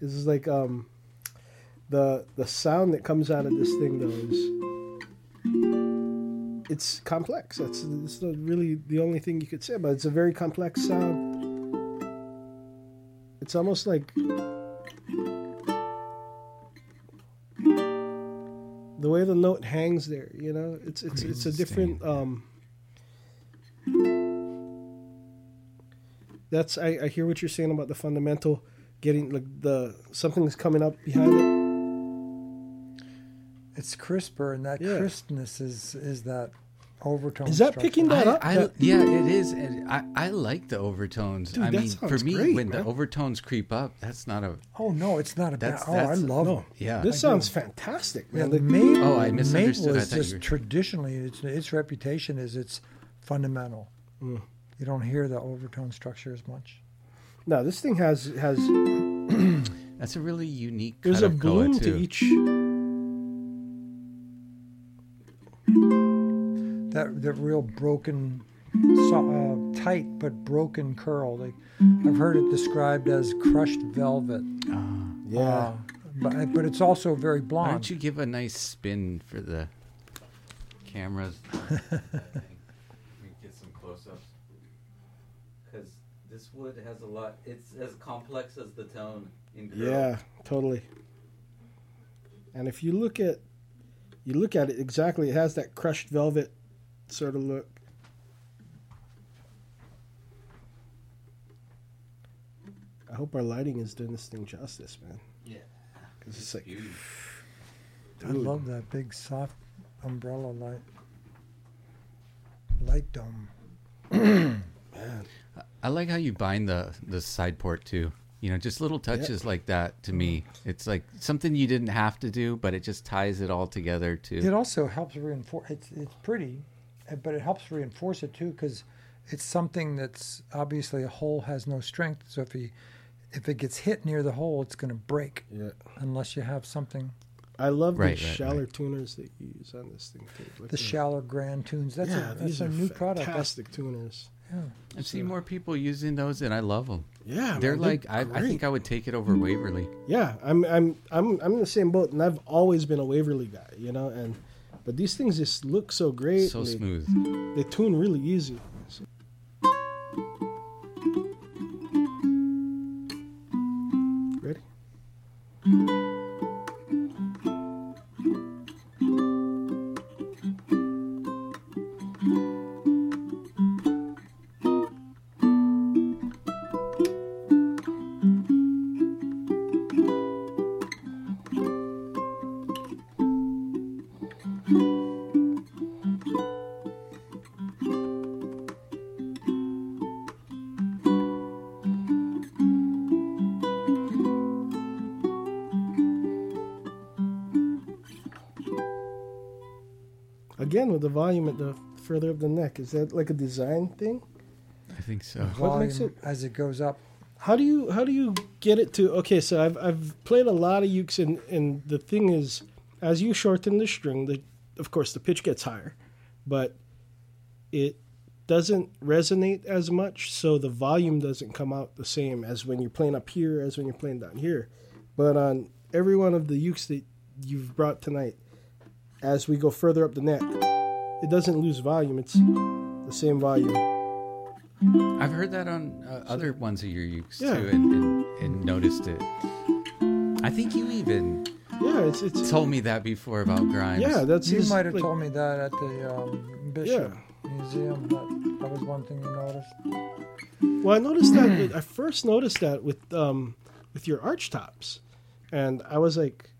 This is like um the the sound that comes out of this thing though is it's complex. That's that's not really the only thing you could say, but it's a very complex sound. It's almost like the way the note hangs there. You know, it's it's it's a different. Um, that's I, I hear what you're saying about the fundamental getting like the something's coming up behind it. It's crisper, and that Yeah. crispness is is that overtone. Is that structure. picking that I, up? I, That- yeah, it is. And I, I like the overtones. Dude, I mean, for me, great, when man. the overtones creep up, that's not a. Oh no, it's not a bad. That's- Oh, I love no. it. Yeah. This I sounds do. fantastic, Yeah, man. the The- maple, Oh, I misunderstood. Maple I is thought you just were- traditionally its its reputation is it's fundamental. Mm. You don't hear the overtone structure as much. no, this thing has has That's a really unique. there's cut a of bloom too. to each. That that real broken, so, uh, tight but broken curl. Like I've heard it described as crushed velvet. Ah. Uh, but but it's also very blonde. Why don't you give a nice spin for the cameras? Let me get some close-ups. Because this wood has a lot. It's as complex as the tone in curl. Yeah, totally. And if you look at you look at it exactly, it has that crushed velvet sort of look. I hope our lighting is doing this thing justice, man. Yeah. Because it's like, Beauty. I love that big soft umbrella light. Light dome. man, I like how you bind the the side port too. You know, just little touches like that to me. It's like something you didn't have to do, but it just ties it all together too. It also helps reinforce. It's it's pretty, uh, but it helps reinforce it too because it's something that's obviously a hole has no strength. So if he, if it gets hit near the hole, it's going to break yeah. unless you have something. I love Right, the right, shallow tuners that you use on this thing too. Look The at- shallow grand tunes. That's yeah, a these that's a are new product. That's, fantastic tuners. Yeah. I've seen more people using those, and I love them. Yeah, they're man, like I, I think I would take it over Waverly. Yeah, I'm I'm I'm I'm in the same boat, and I've always been a Waverly guy, you know. And but these things just look so great. So and they, smooth. They tune really easy. Volume at the further up the neck, is that like a design thing? I think so. What makes it- as it goes up. How do you how do you get it to? Okay, so I've I've played a lot of ukes, and and the thing is, as you shorten the string, the of course the pitch gets higher, but it doesn't resonate as much, so the volume doesn't come out the same as when you're playing up here as when you're playing down here. But on every one of the ukes that you've brought tonight, as we go further up the neck, it doesn't lose volume. It's the same volume. I've heard that on uh, other ones of your ukes Yeah. too, and, and, and noticed it. I think you even Yeah, it's it's told me that before about Grimes. yeah. That's You his, might have like- told me that at the um, Bishop Museum. That, that was one thing you noticed. Well, I noticed that. I first noticed that with um, with your arch tops, and I was like,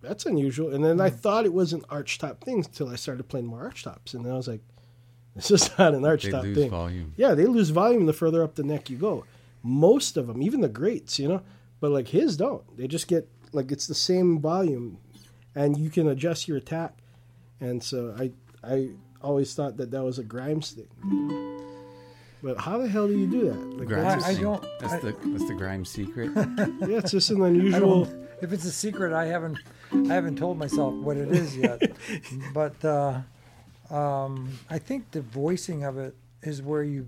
"That's unusual." And then I hmm. thought it was an archtop thing until I started playing more archtops, and then I was like, "This is not an archtop they lose thing." volume. Yeah, they lose volume the further up the neck you go. Most of them, even the greats, you know, but like his don't. They just get like it's the same volume, and you can adjust your attack. And so I I always thought that that was a Grimes thing. But how the hell do you do that? Like, Grimes. that's, I don't- That's I- the that's the Grimes secret. yeah, it's just an unusual. if it's a secret, I haven't I haven't told myself what it is yet. but uh, um, I think the voicing of it is where you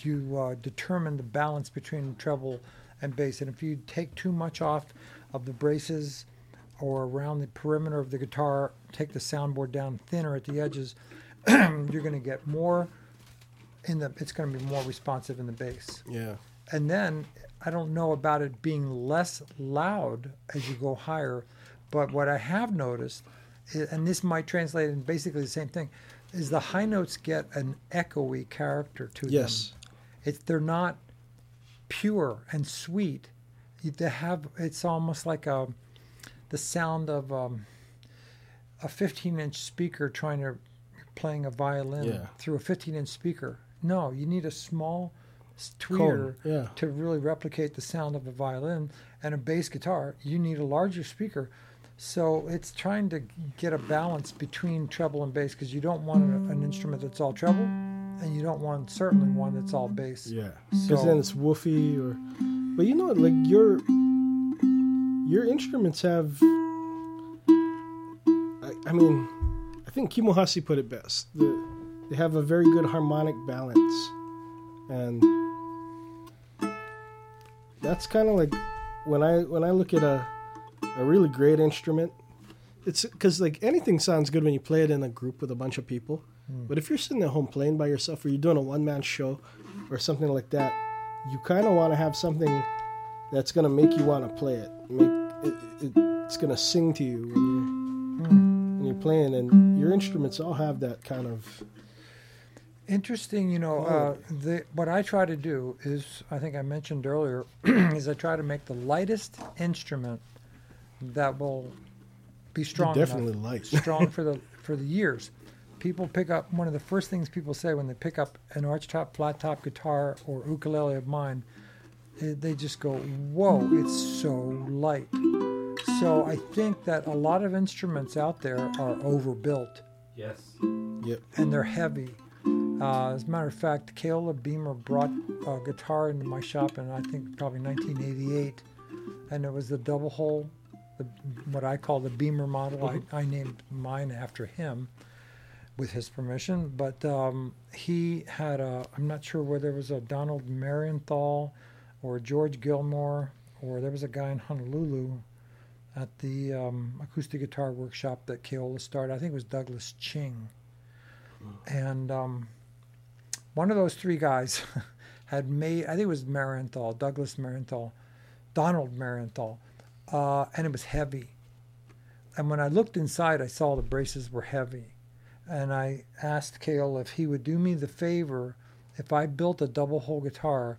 you uh, determine the balance between treble and bass. And if you take too much off of the braces or around the perimeter of the guitar, take the soundboard down thinner at the edges, you're going to get more in the. It's going to be more responsive in the bass Yeah. and then I don't know about it being less loud as you go higher, but what I have noticed, and this might translate in basically the same thing, is the high notes get an echoey character to Yes. them. Yes. they're not pure and sweet. They have it's almost like a the sound of um, a 15 inch speaker trying to playing a violin Yeah. through a 15 inch speaker. No, you need a small tweeter yeah. to really replicate the sound of a violin and a bass guitar. You need a larger speaker. So it's trying to get a balance between treble and bass because you don't want an, an instrument that's all treble, and you don't want certainly one that's all bass. Yeah. Because So- then it's woofy or. But you know what? Like your your instruments have. I, I mean, I think Kimo Hussey put it best. The, they have a very good harmonic balance, and that's kind of like when I when I look at a a really great instrument. It's because like anything sounds good when you play it in a group with a bunch of people. But if you're sitting at home playing by yourself, or you're doing a one man show, or something like that, you kind of want to have something that's going to make you want to play it. Make it, it, it's going to sing to you when you're when you're playing, and your instruments all have that kind of. Interesting, you know, uh, the, what I try to do is, I think I mentioned earlier, is I try to make the lightest instrument that will be strong definitely enough, light. strong for the for the years. People pick up one of the first things people say when they pick up an arch top, flat top guitar or ukulele of mine, eh, they just go, "Whoa, it's so light." So I think that a lot of instruments out there are overbuilt yes. Yep. and they're heavy. Uh, as a matter of fact, Keola Beamer brought a guitar into my shop in I think probably 1988, and it was the double hole, the, what I call the Beamer model. I, I named mine after him, with his permission. But um, he had a I'm not sure whether it was a Donald Marienthal or George Gilmore or there was a guy in Honolulu at the um, acoustic guitar workshop that Keola started. I think it was Douglas Ching. And um, one of those three guys had made, I think it was Marienthal, Douglas Marienthal, Donald Marienthal, uh, and it was heavy. And when I looked inside, I saw the braces were heavy. And I asked Cale if he would do me the favor, if I built a double hole guitar,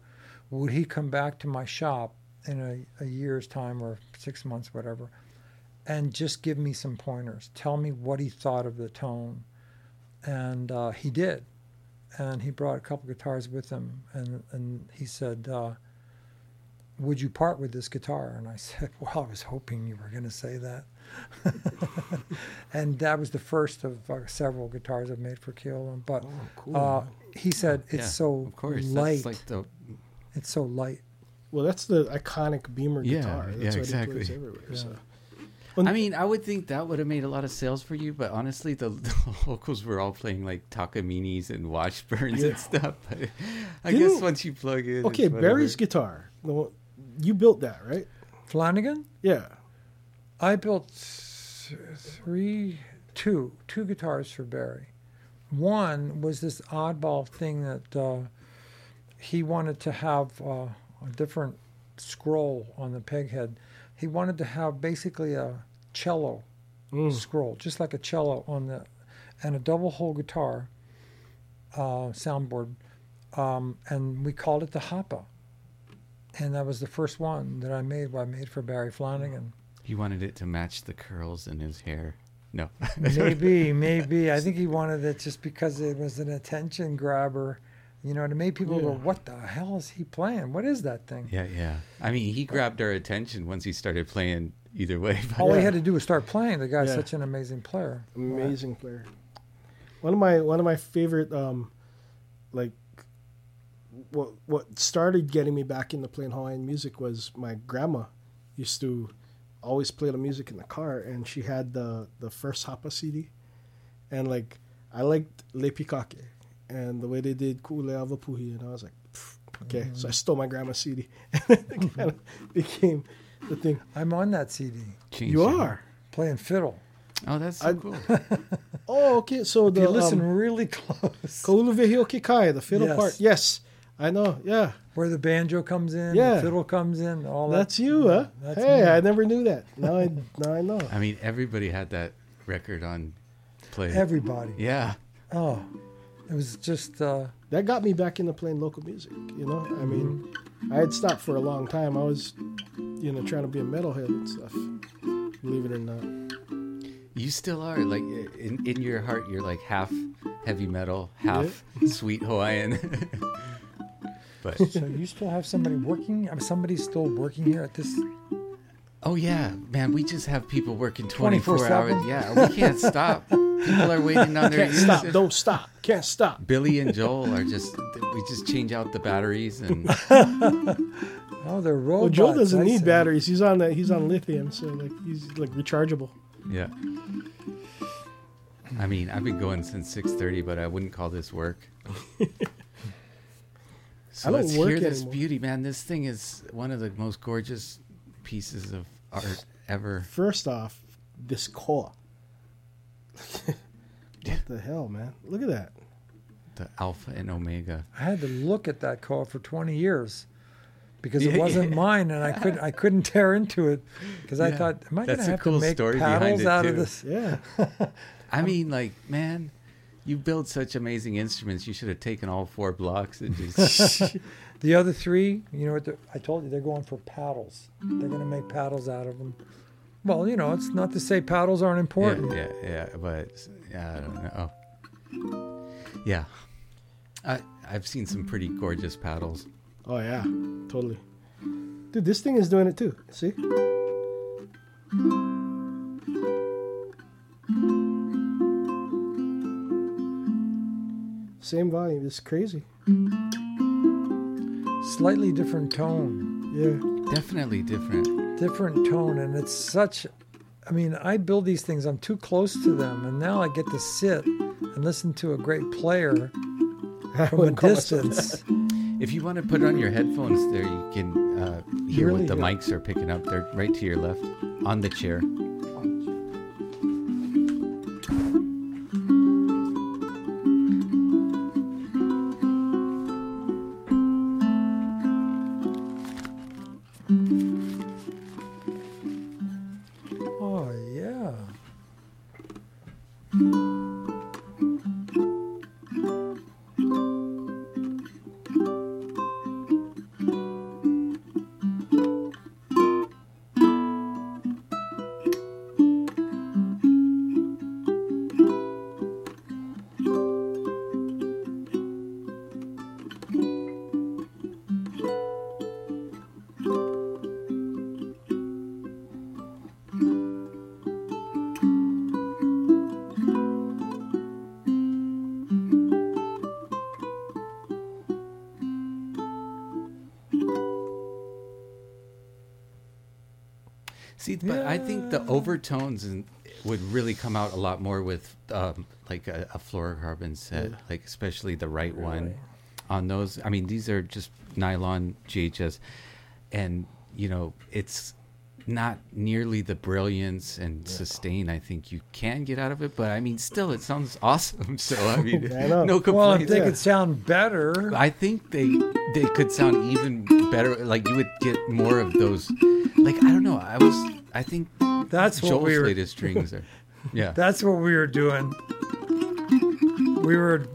would he come back to my shop in a, a year's time or six months, whatever, and just give me some pointers? Tell me what he thought of the tone. And uh, he did. And he brought a couple guitars with him. And, and he said, uh, Would you part with this guitar? And I said, Well, I was hoping you were going to say that. and that was the first of uh, several guitars I've made for Keola. But Oh, cool. uh, he said it's Yeah, so of course. light. That's like the it's so light. well, that's the iconic Beamer Yeah, guitar. yeah, That's what exactly. plays everywhere. Yeah. So. I mean, I would think that would have made a lot of sales for you, but honestly, the, the locals were all playing like Takamines and Washburns Yeah. and stuff. I Didn't- guess once you plug in, Okay. Barry's guitar. The one, you built that, right? Flanagan, Yeah. I built three, two, two guitars for Barry. One was this oddball thing that uh, he wanted to have uh, a different scroll on the peg head. He wanted to have basically a cello Mm. scroll, just like a cello on the, and a double hole guitar uh, soundboard, um, and we called it the Hapa. And that was the first one that I made. I made for Barry Flanagan. He wanted it to match the curls in his hair. No, maybe, maybe. I think he wanted it just because it was an attention grabber. You know, and it made people go, "What the hell is he playing? What is that thing?" yeah, yeah. I mean, he grabbed our attention once he started playing. Either way, but All he had to do was start playing. The guy's Yeah. such an amazing player. Amazing player. One of my one of my favorite um like what what started getting me back into playing Hawaiian music was my grandma used to always play the music in the car and she had the the first Hapa CD and like I liked Lei Pikake and the way they did Kule Avapuhi and I was like "Pff, okay. So I stole my grandma's CD and it kind of became the thing. I'm on that CD Changed you it. are? Playing fiddle. Oh, that's so I- cool. oh okay. So If the you listen um, really close, Ka Uluwehi O Ke Kai, the fiddle Yes. part. Yes, I know. Yeah, where the banjo comes in, Yeah. the fiddle comes in, all that's that. you, huh? That's hey, me. I never knew that. Now I now I know. I mean, everybody had that record on play. Everybody. yeah, Oh, it was just. Uh, That got me back into playing local music. You know, I mean, I had stopped for a long time. I was, you know, trying to be a metalhead and stuff. Believe it or not. you still are. Like in in your heart, you're like half heavy metal, half sweet Hawaiian. but so you still have somebody working? I mean, somebody's still working here at this. oh yeah, man, we just have people working 24 hours. Yeah, we can't stop. People are waiting on their Can't stop. Don't stop. Can't stop. Billy and Joel are just we just change out the batteries and Oh, they're robots. Well, Joe doesn't I need see. batteries. He's on that. He's on lithium, so like he's like rechargeable. yeah. I mean, I've been going since 6:30, but I wouldn't call this work. So I don't let's work hear this anymore. beauty, man. This thing is one of the most gorgeous pieces of art ever. First off, this core. what the hell, man? Look at that. The alpha and omega. I had to look at that car for 20 years because it wasn't yeah. mine, and I couldn't I couldn't tear into it because I Yeah. thought, am I going to have cool to make story paddles it, out of this? Yeah. I mean, like, man, you build such amazing instruments. You should have taken all four blocks and just. The other three, you know what? I told you they're going for paddles. They're going to make paddles out of them. Well, you know, it's not to say paddles aren't yeah, important. yeah, yeah, but yeah, I don't know. Oh. Yeah, I I've seen some pretty gorgeous paddles. Oh yeah, totally. Dude, this thing is doing it too. See? Same volume. It's crazy. Slightly different tone. Yeah. Definitely different. different tone and it's such i mean i build these things i'm too close to them and now i get to sit and listen to a great player from a wouldn't call myself distance If you want to put on your headphones, there you can uh, hear Really what the mics are picking up. They're right to your left on the chair. But I think the overtones and would really come out a lot more with um, like a, a fluorocarbon set, Yeah. like especially the right one. On those, I mean, these are just nylon GHS, and you know, it's not nearly the brilliance and sustain I think you can get out of it. But I mean, still, it sounds awesome. So I mean, I no complaints. Well, if they yeah. could sound better, I think they they could sound even better. Like you would get more of those. Like I don't know. I was. I think that's what Joel's we were. latest strings are. Yeah. That's what we were doing. We were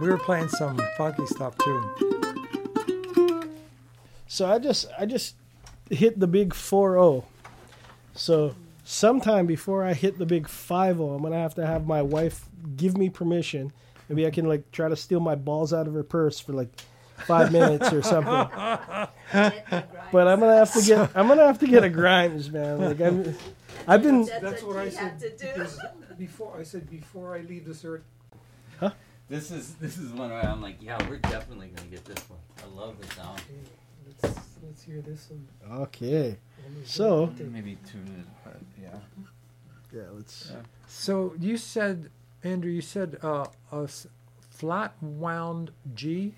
we were playing some funky stuff too. So I just I just hit the big 4-0. So sometime before I hit the big 5-0, I'm gonna have to have my wife give me permission. Maybe I can like try to steal my balls out of her purse for like five minutes or something. But I'm gonna have to get I'm gonna have to get a Grimes, man. Like I'm, I've been That's what I said. had to do. Before I said before I leave this earth. Huh? This is this is one where I'm like, yeah, we're definitely gonna get this one. I love the sound. Let's let's hear this one. okay. So Maybe tune it, but yeah. yeah, let's. So you said, Andrew, you said uh, a s- flat wound G,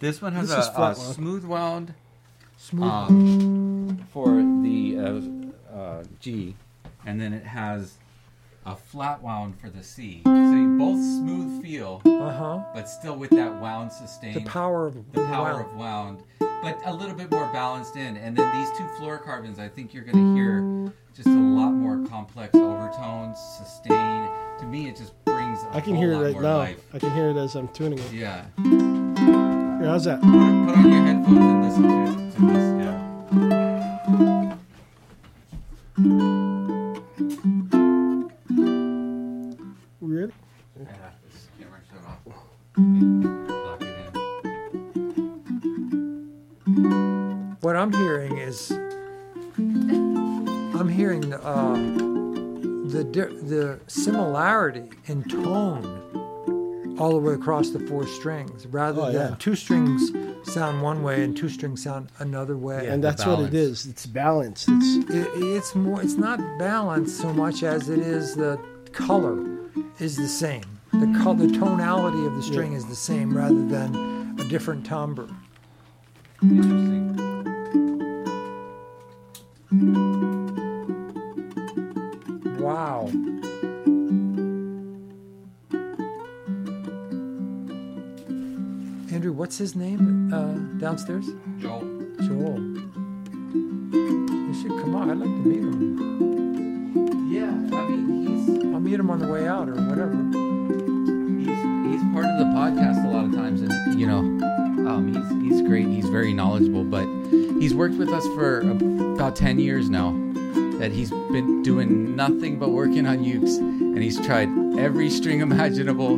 This one has This a, a smooth wound smooth. um, for the uh, uh, G, and then it has a flat wound for the C. So you both smooth feel, Uh huh. but still with that wound sustain. The power of the power wound. of wound, but a little bit more balanced in. And then these two fluorocarbons, I think you're going to hear just a lot more complex overtones, sustain. To me, it just brings a I can hear it right now. life. I can hear it as I'm tuning it. Yeah. Here, how's that? Put, put on your headphones and listen to, to this. Yeah. We ready? Yeah, this camera shut off. Lock it in. What I'm hearing is, I'm hearing uh, the di- the similarity in tone all the way across the four strings, rather Oh, than yeah. two strings sound one way and two strings sound another way. and that's what it is. It's balanced. It's It, it's more. It's not balanced so much as it is the color is the same. The col- the tonality of the string is the same rather than a different timbre. Interesting. Wow. What's his name uh, downstairs? Joel. Joel. You should come on. I'd like to meet him. Yeah, I mean, I'll meet him on the way out or whatever. he's he's he's part of the podcast a lot of times, and you know, um, he's he's great. He's very knowledgeable, but he's worked with us for about ten years now. That he's been doing nothing but working on ukes, and he's tried every string imaginable.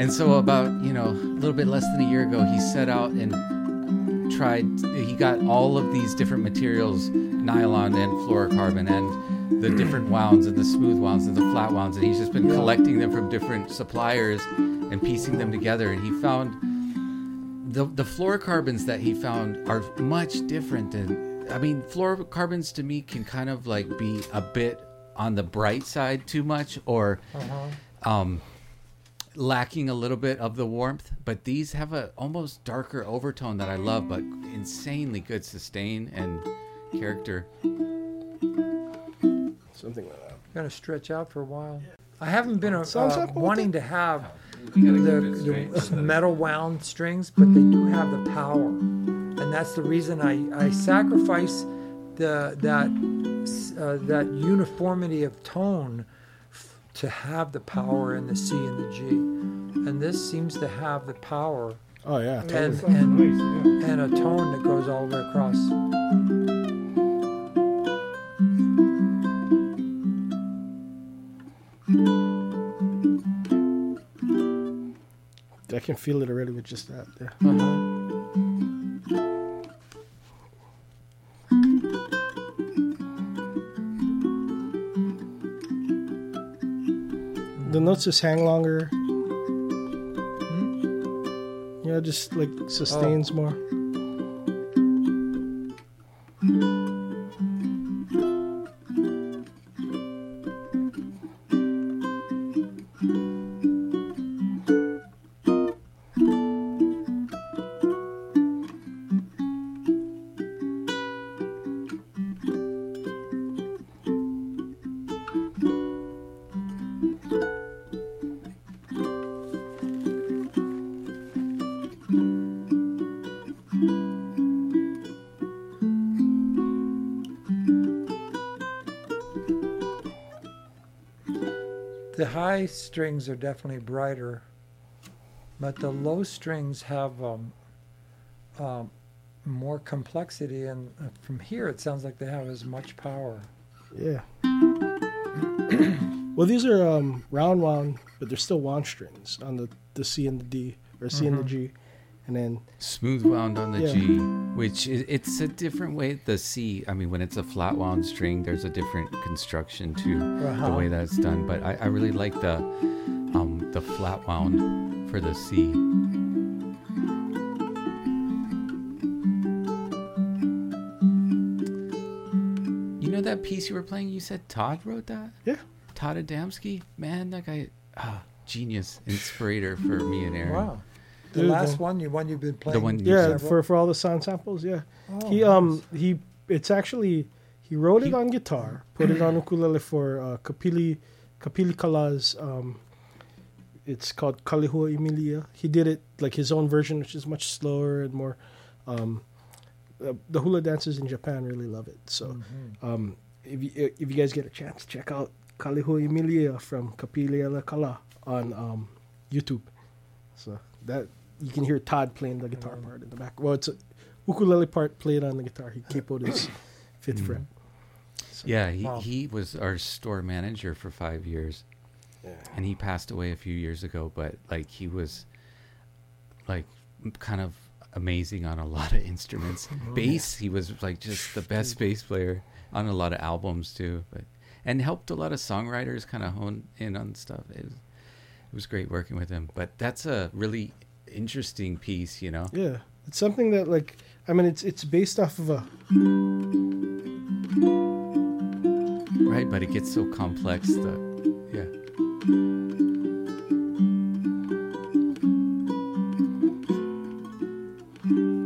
And so, about you know, a little bit less than a year ago, he set out and tried. He got all of these different materials, nylon and fluorocarbon, and the different wounds and the smooth wounds and the flat wounds, and he's just been collecting them from different suppliers and piecing them together. And he found the the fluorocarbons that he found are much different than. I mean, fluorocarbons to me can kind of like be a bit on the bright side too much, or um, lacking a little bit of the warmth. But these have a almost darker overtone that I love, but insanely good sustain and character. something like that. Gonna stretch out for a while. I haven't been uh, Sounds like what wanting to have We the, the metal wound strings, but they do have the power, and that's the reason I, I sacrifice the that uh, that uniformity of tone f- to have the power in the C and the G, and this seems to have the power Oh yeah, totally. and and, and a tone that goes all the way across. I can feel it already with just that. Yeah. Uh-huh. Notes just hang longer. Hmm? You know, just like sustains oh. more. High strings are definitely brighter, but the low strings have um, um, more complexity, and uh, from here it sounds like they have as much power. Yeah. well, these are um, round wound, but they're still wound strings on the, the C and the D, or C and the Mhm. G. And then, Smooth wound on the Yeah. G, which is, it's a different way. The C, I mean, when it's a flat wound string, there's a different construction to the Uh-huh. way that's done. But I, I really like the um, the flat wound for the C. You know that piece you were playing? You said Todd wrote that. Yeah. Todd Adamski, man, that guy, ah, genius, inspirator for me and Aaron. Wow. The Dude, last the- one, you one you've been playing. one yeah, said- for, for all the sound samples, yeah. Oh, he nice. um he it's actually he wrote it on guitar, put it on ukulele for uh, Kapili Kapili Kala's um it's called Kalihua Emilia. He did it like his own version, which is much slower and more. Um, uh, the hula dancers in Japan really love it. So Mhm. um, if you if you guys get a chance, check out Kalihua Emilia from Kapili Kala on um, YouTube. So that you can hear Todd playing the guitar Mhm. part in the back. Well, it's a ukulele part played on the guitar. He capoed his fifth Mhm. fret. So, Yeah, he, Wow. he was our store manager for five years, yeah. and he passed away a few years ago. But like he was, like, kind of amazing on a lot of instruments. Bass, he was like just the best bass player on a lot of albums too. But and helped a lot of songwriters kind of hone in on stuff. It was, it was great working with him. But that's a really interesting piece, you know. Yeah, it's something that like I mean it's it's based off of a Right, but it gets so complex. The yeah.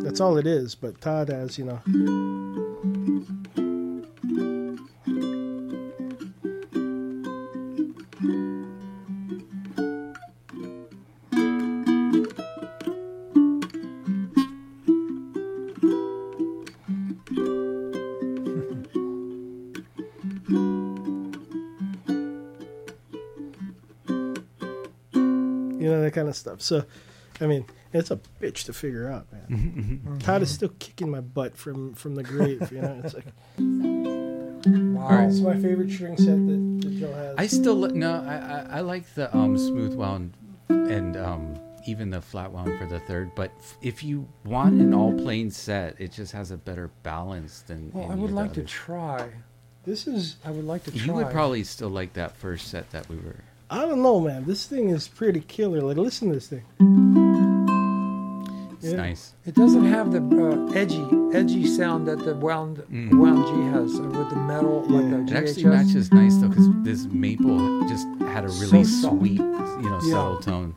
that's all it is. But Todd has you know stuff. So I mean it's a bitch to figure out, man. Todd is still kicking my butt from from the grave. You know, it's like Wow. Alright. it's my favorite string set that, that Joe has. I still li- no. I, I I like the um smooth wound and um even the flat wound for the third. But f- if you want an all plain set, it just has a better balance than. Well, I would of the like to try. this is I would like to try. You would probably still like that first set that we were. I don't know, man. This thing is pretty killer. Like, listen to this thing. It's Yeah. nice. It doesn't have the uh, edgy, edgy sound that the wound Mm. wound G has uh, with the metal, Yeah. like It the actually GHS. matches nice though, because this maple just had a really So soft. sweet, you know, Yeah. subtle tone.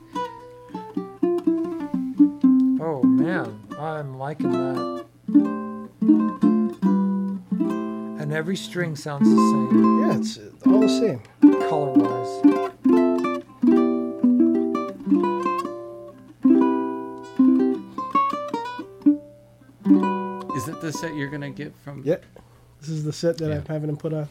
Oh man, I'm liking that. And every string sounds the same, Yeah, it's uh, all the same. color wise. The set you're gonna get from? Yeah, this is the set that Yeah. I'm having him put on.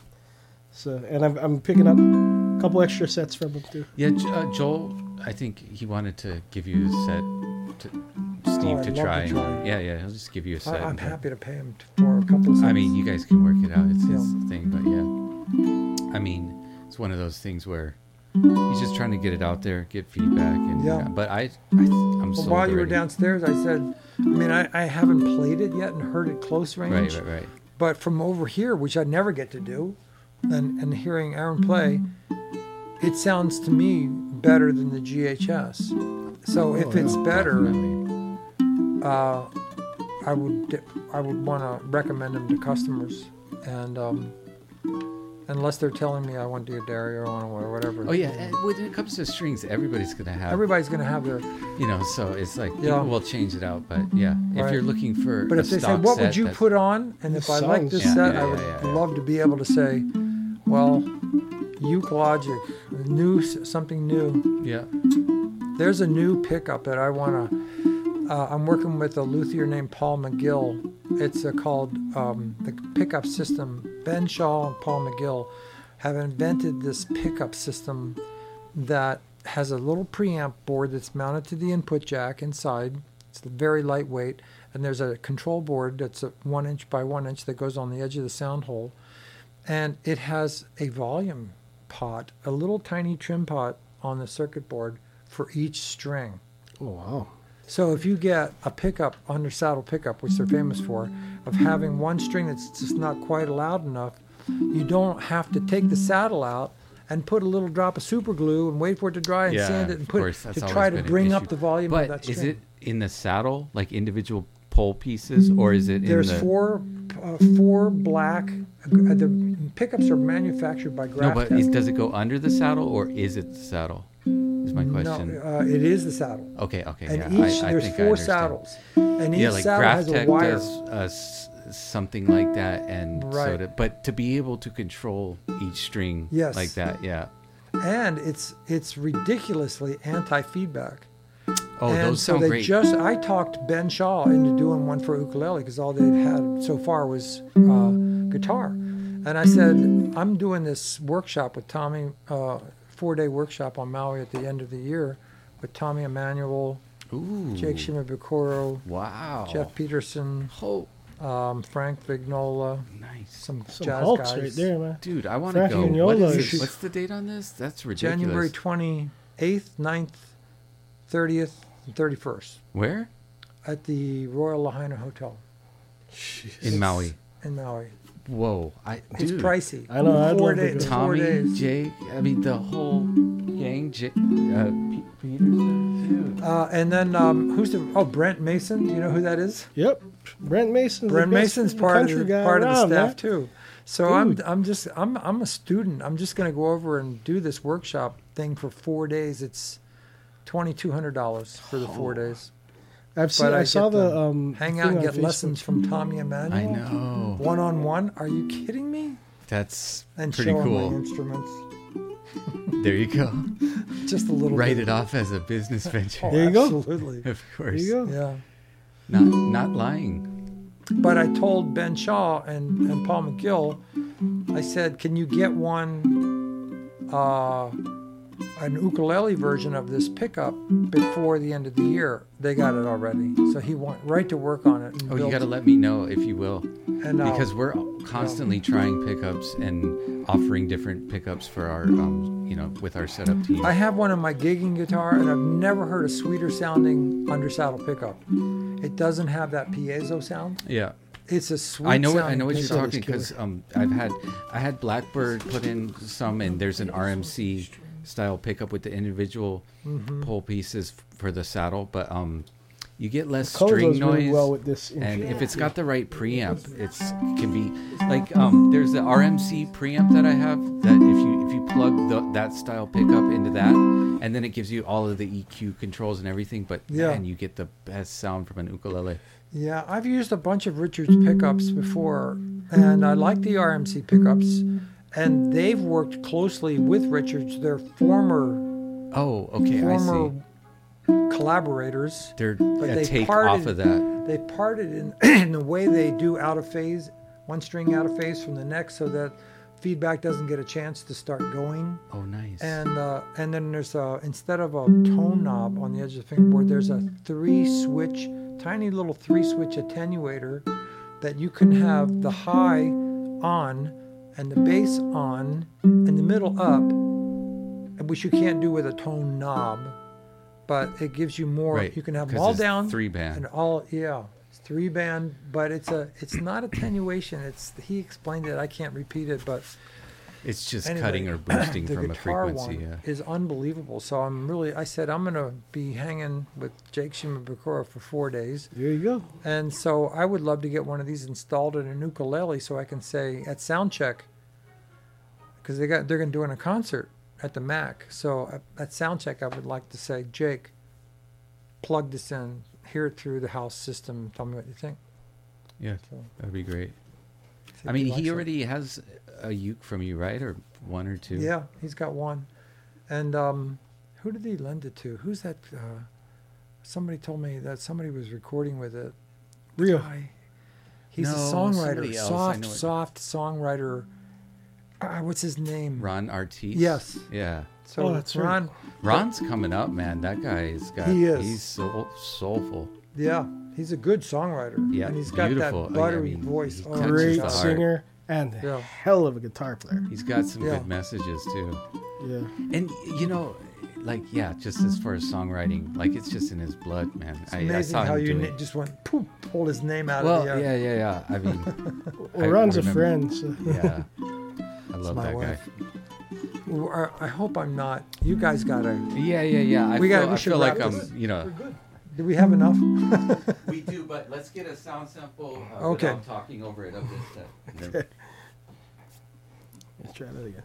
So, and I'm, I'm picking up a couple extra sets from him too. Yeah, uh, Joel. I think he wanted to give you a set to Steve Oh, to love to try. try. Yeah, yeah. He'll just give you a set. I, I'm happy to pay him for a couple of I mean, you guys can work it out. It's his Yeah. thing, but yeah. I mean, it's one of those things where he's just trying to get it out there, get feedback, and Yeah. yeah. But I, I I'm Well, sold while you were downstairs, I said, I mean, I, I haven't played it yet and heard it close range. Right, right, right. But from over here, which I never get to do, and, and hearing Aaron play, it sounds to me better than the GHS. So if Oh, it's better, uh, I would I would want to recommend them to customers, and um, unless they're telling me I want D'Addario or on a or whatever. Oh yeah, eh, when it comes to strings, everybody's gonna have. Everybody's gonna have their. you know, so it's like Yeah. people will change it out, but yeah, if Right. you're looking for But a if they say, "What would you put on?" and if I like this Yeah, set, yeah, I would yeah, yeah. love to be able to say, "Well, Uke Logic, new something new." Yeah. There's a new pickup that I want to. Uh, I'm working with a luthier named Paul McGill. It's uh, called um, the pickup system. Ben Shaw and Paul McGill have invented this pickup system that has a little preamp board that's mounted to the input jack inside. It's very lightweight, and there's a control board that's a one inch by one inch that goes on the edge of the sound hole, and it has a volume pot, a little tiny trim pot on the circuit board for each string. Oh wow. So if you get a pickup under saddle pickup, which they're famous for, of having one string that's just not quite loud enough, you don't have to take the saddle out and put a little drop of super glue and wait for it to dry and Yeah, sand it and of put course, that's to try to bring up the volume of that But string. is it in the saddle, like individual pole pieces, or is it in There's the? four uh, four black. Uh, the pickups are manufactured by no, but is, does it go under the saddle, or is it the saddle? My question. No, uh, it is the saddle. Okay, okay, And yeah. each I, I there's four saddles, and each yeah, like saddle has a wire. does uh, something like that, and so Right. to, but to be able to control each string Yes. like that, yeah. and it's it's ridiculously anti-feedback. Oh, and those so sound they great. just I talked Ben Shaw into doing one for ukulele because all they'd had so far was uh, guitar, and I said I'm doing this workshop with Tommy, uh, four day workshop on Maui at the end of the year, with Tommy Emmanuel, Ooh, Jake Shimabukuro, wow. Jeff Peterson, Oh, um, Frank Vignola, nice. some, Some jazz guys. right there, man. Dude, I want to go. Vignola What is is- What's the date on this? That's ridiculous. January 28th, 9th, 30th, and 31st Where? at the Royal Lahaina Hotel In Maui. in Maui. Whoa, I It's dude. pricey. I know, I'd Four love to days. go. Four Tommy, days. Jake, I mean the whole gang. J- uh, P- Peterson. Uh, and then um, who's the? Oh, Brent Mason. Do you know who that is? Yep. Brent Mason. Brent Mason's part of the, part of the staff too. So I'm I'm just I'm I'm a student. I'm just going to go over and do this workshop thing for four days. It's twenty two hundred dollars for the four days. I've seen. But I, I saw the um. Hang out and get Facebook. lessons from Tommy Emmanuel. I know. One on one. Are you kidding me? That's And pretty show 'em my cool. instruments. There you go. Just a little. Write bit. it off as a business venture. Oh, There you go. Absolutely. Of course. There you go. Yeah. Not not lying. But I told Ben Shaw and, and Paul McGill, I said, can you get one, uh, an ukulele version of this pickup before the end of the year? They got it already. So he went right to work on it. Oh, you got to let me know if you will, and, uh, because we're constantly trying pickups and offering different pickups for our, um, you know, with our setup team. I have one on my gigging guitar, and I've never heard a sweeter sounding under saddle pickup. It doesn't have that piezo sound. yeah. It's a sweet. I know. What, I know what you're talking because um, I've had I had Blackbird put in some, and there's an RMC style pickup with the individual Mm-hmm. pole pieces for the saddle, but um, you get less string goes noise. really well with this. and intro. if it's got the right preamp, it's can be like um, there's the RMC preamp that I have that if you if you plug the, that style pickup into that, and then it gives you all of the EQ controls and everything, but Yeah. and you get the best sound from an ukulele. Yeah, I've used a bunch of Richards pickups before, and I like the RMC pickups. And they've worked closely with Richards, their former Oh, okay, I former see. collaborators. They're But they take parted- off of that. They parted in, in the way they do out of phase, one string out of phase from the next, so that feedback doesn't get a chance to start going. Oh, nice. And uh, and then there's a instead of a tone knob on the edge of the fingerboard, there's a three switch, tiny little three switch attenuator that you can have the high on and the bass on and the middle up, which you can't do with a tone knob. But it gives you more. right. You can have them all it's down Three band. and all yeah. It's three band, but it's a it's not attenuation. It's he explained it. I can't repeat it, but It's just Anyway, cutting or boosting from a frequency. one Yeah. is unbelievable. So I'm really, I said I'm gonna be hanging with Jake Shimabukuro for four days, there you go. and so I would love to get one of these installed in an ukulele so I can say at sound check, because they got they're gonna do in a concert at the MACC. So at, at sound check, I would like to say, Jake, plug this in, hear it through the house system. Tell me what you think. Yeah, So, that'd be great. I mean, likes he it. already has a uke from you, right? Or one or two? Yeah, he's got one. And um, who did he lend it to? Who's that? Uh, somebody told me that somebody was recording with it. Real. Guy. He's a songwriter, somebody else, I soft, know soft songwriter. uh, what's his name? Ron Artis. Yes. Yeah. So Oh, that's right. Ron. Ron's coming up, man. That guy has got. He is. He's so soulful. Yeah, he's a good songwriter. Yeah, and he's got beautiful. that I buttery mean, voice. Oh, Great the heart. singer and a Yeah. hell of a guitar player. He's got some Yeah. good messages too. Yeah. And you know, like yeah, just as far as songwriting, like it's just in his blood, man. It's I, I amazing saw how you na- it. just went poof, pulled his name out Well, of the air. yeah, yeah, yeah. I mean, Well, I Ron's a remember- friend. So. yeah. I love my that guy. wife. Well, I I hope I'm not. You guys gotta. Yeah, yeah, yeah. I We feel, gotta- we I should feel like wrap I'm, you know. Do we have enough? We do, but let's get a sound sample uh, Okay. without talking over it of this then- Let's try that again.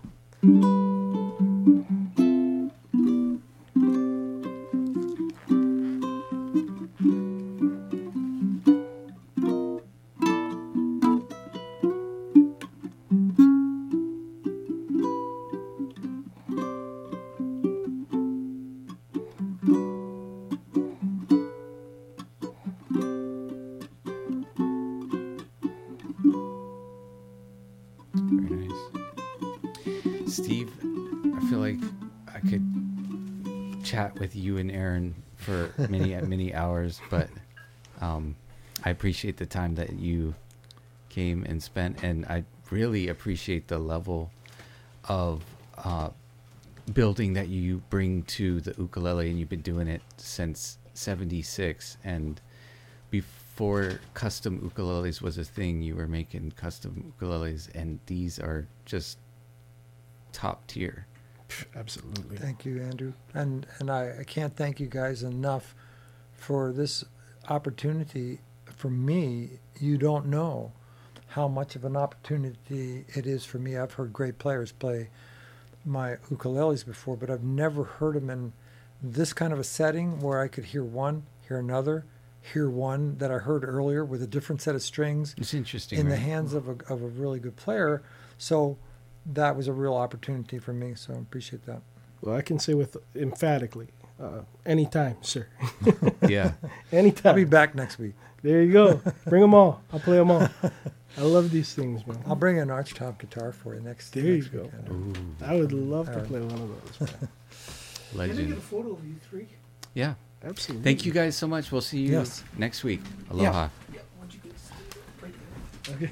You and Aaron for many many hours, but um, I appreciate the time that you came and spent, and I really appreciate the level of uh, building that you bring to the ukulele, and you've been doing it since '76, and before custom ukuleles was a thing, you were making custom ukuleles, and these are just top tier. Absolutely. Thank you, Andrew. And and I, I can't thank you guys enough for this opportunity. For me, you don't know how much of an opportunity it is for me. I've heard great players play my ukuleles before, but I've never heard them in this kind of a setting where I could hear one, hear another, hear one that I heard earlier with a different set of strings It's interesting. in the hands of a, of a really good player. So that was a real opportunity for me. So I appreciate that. Well, I can say with emphatically, uh, anytime, sir. yeah. Anytime. I'll be back next week. There you go. Bring them all. I'll play them all. I love these things, man. I'll bring an archtop guitar for you next. There you go. Ooh, I would love to play one of those. man. legend. Can I get a photo of you three? Yeah. Absolutely. Thank you guys so much. We'll see you Yes. next week. Aloha. Okay.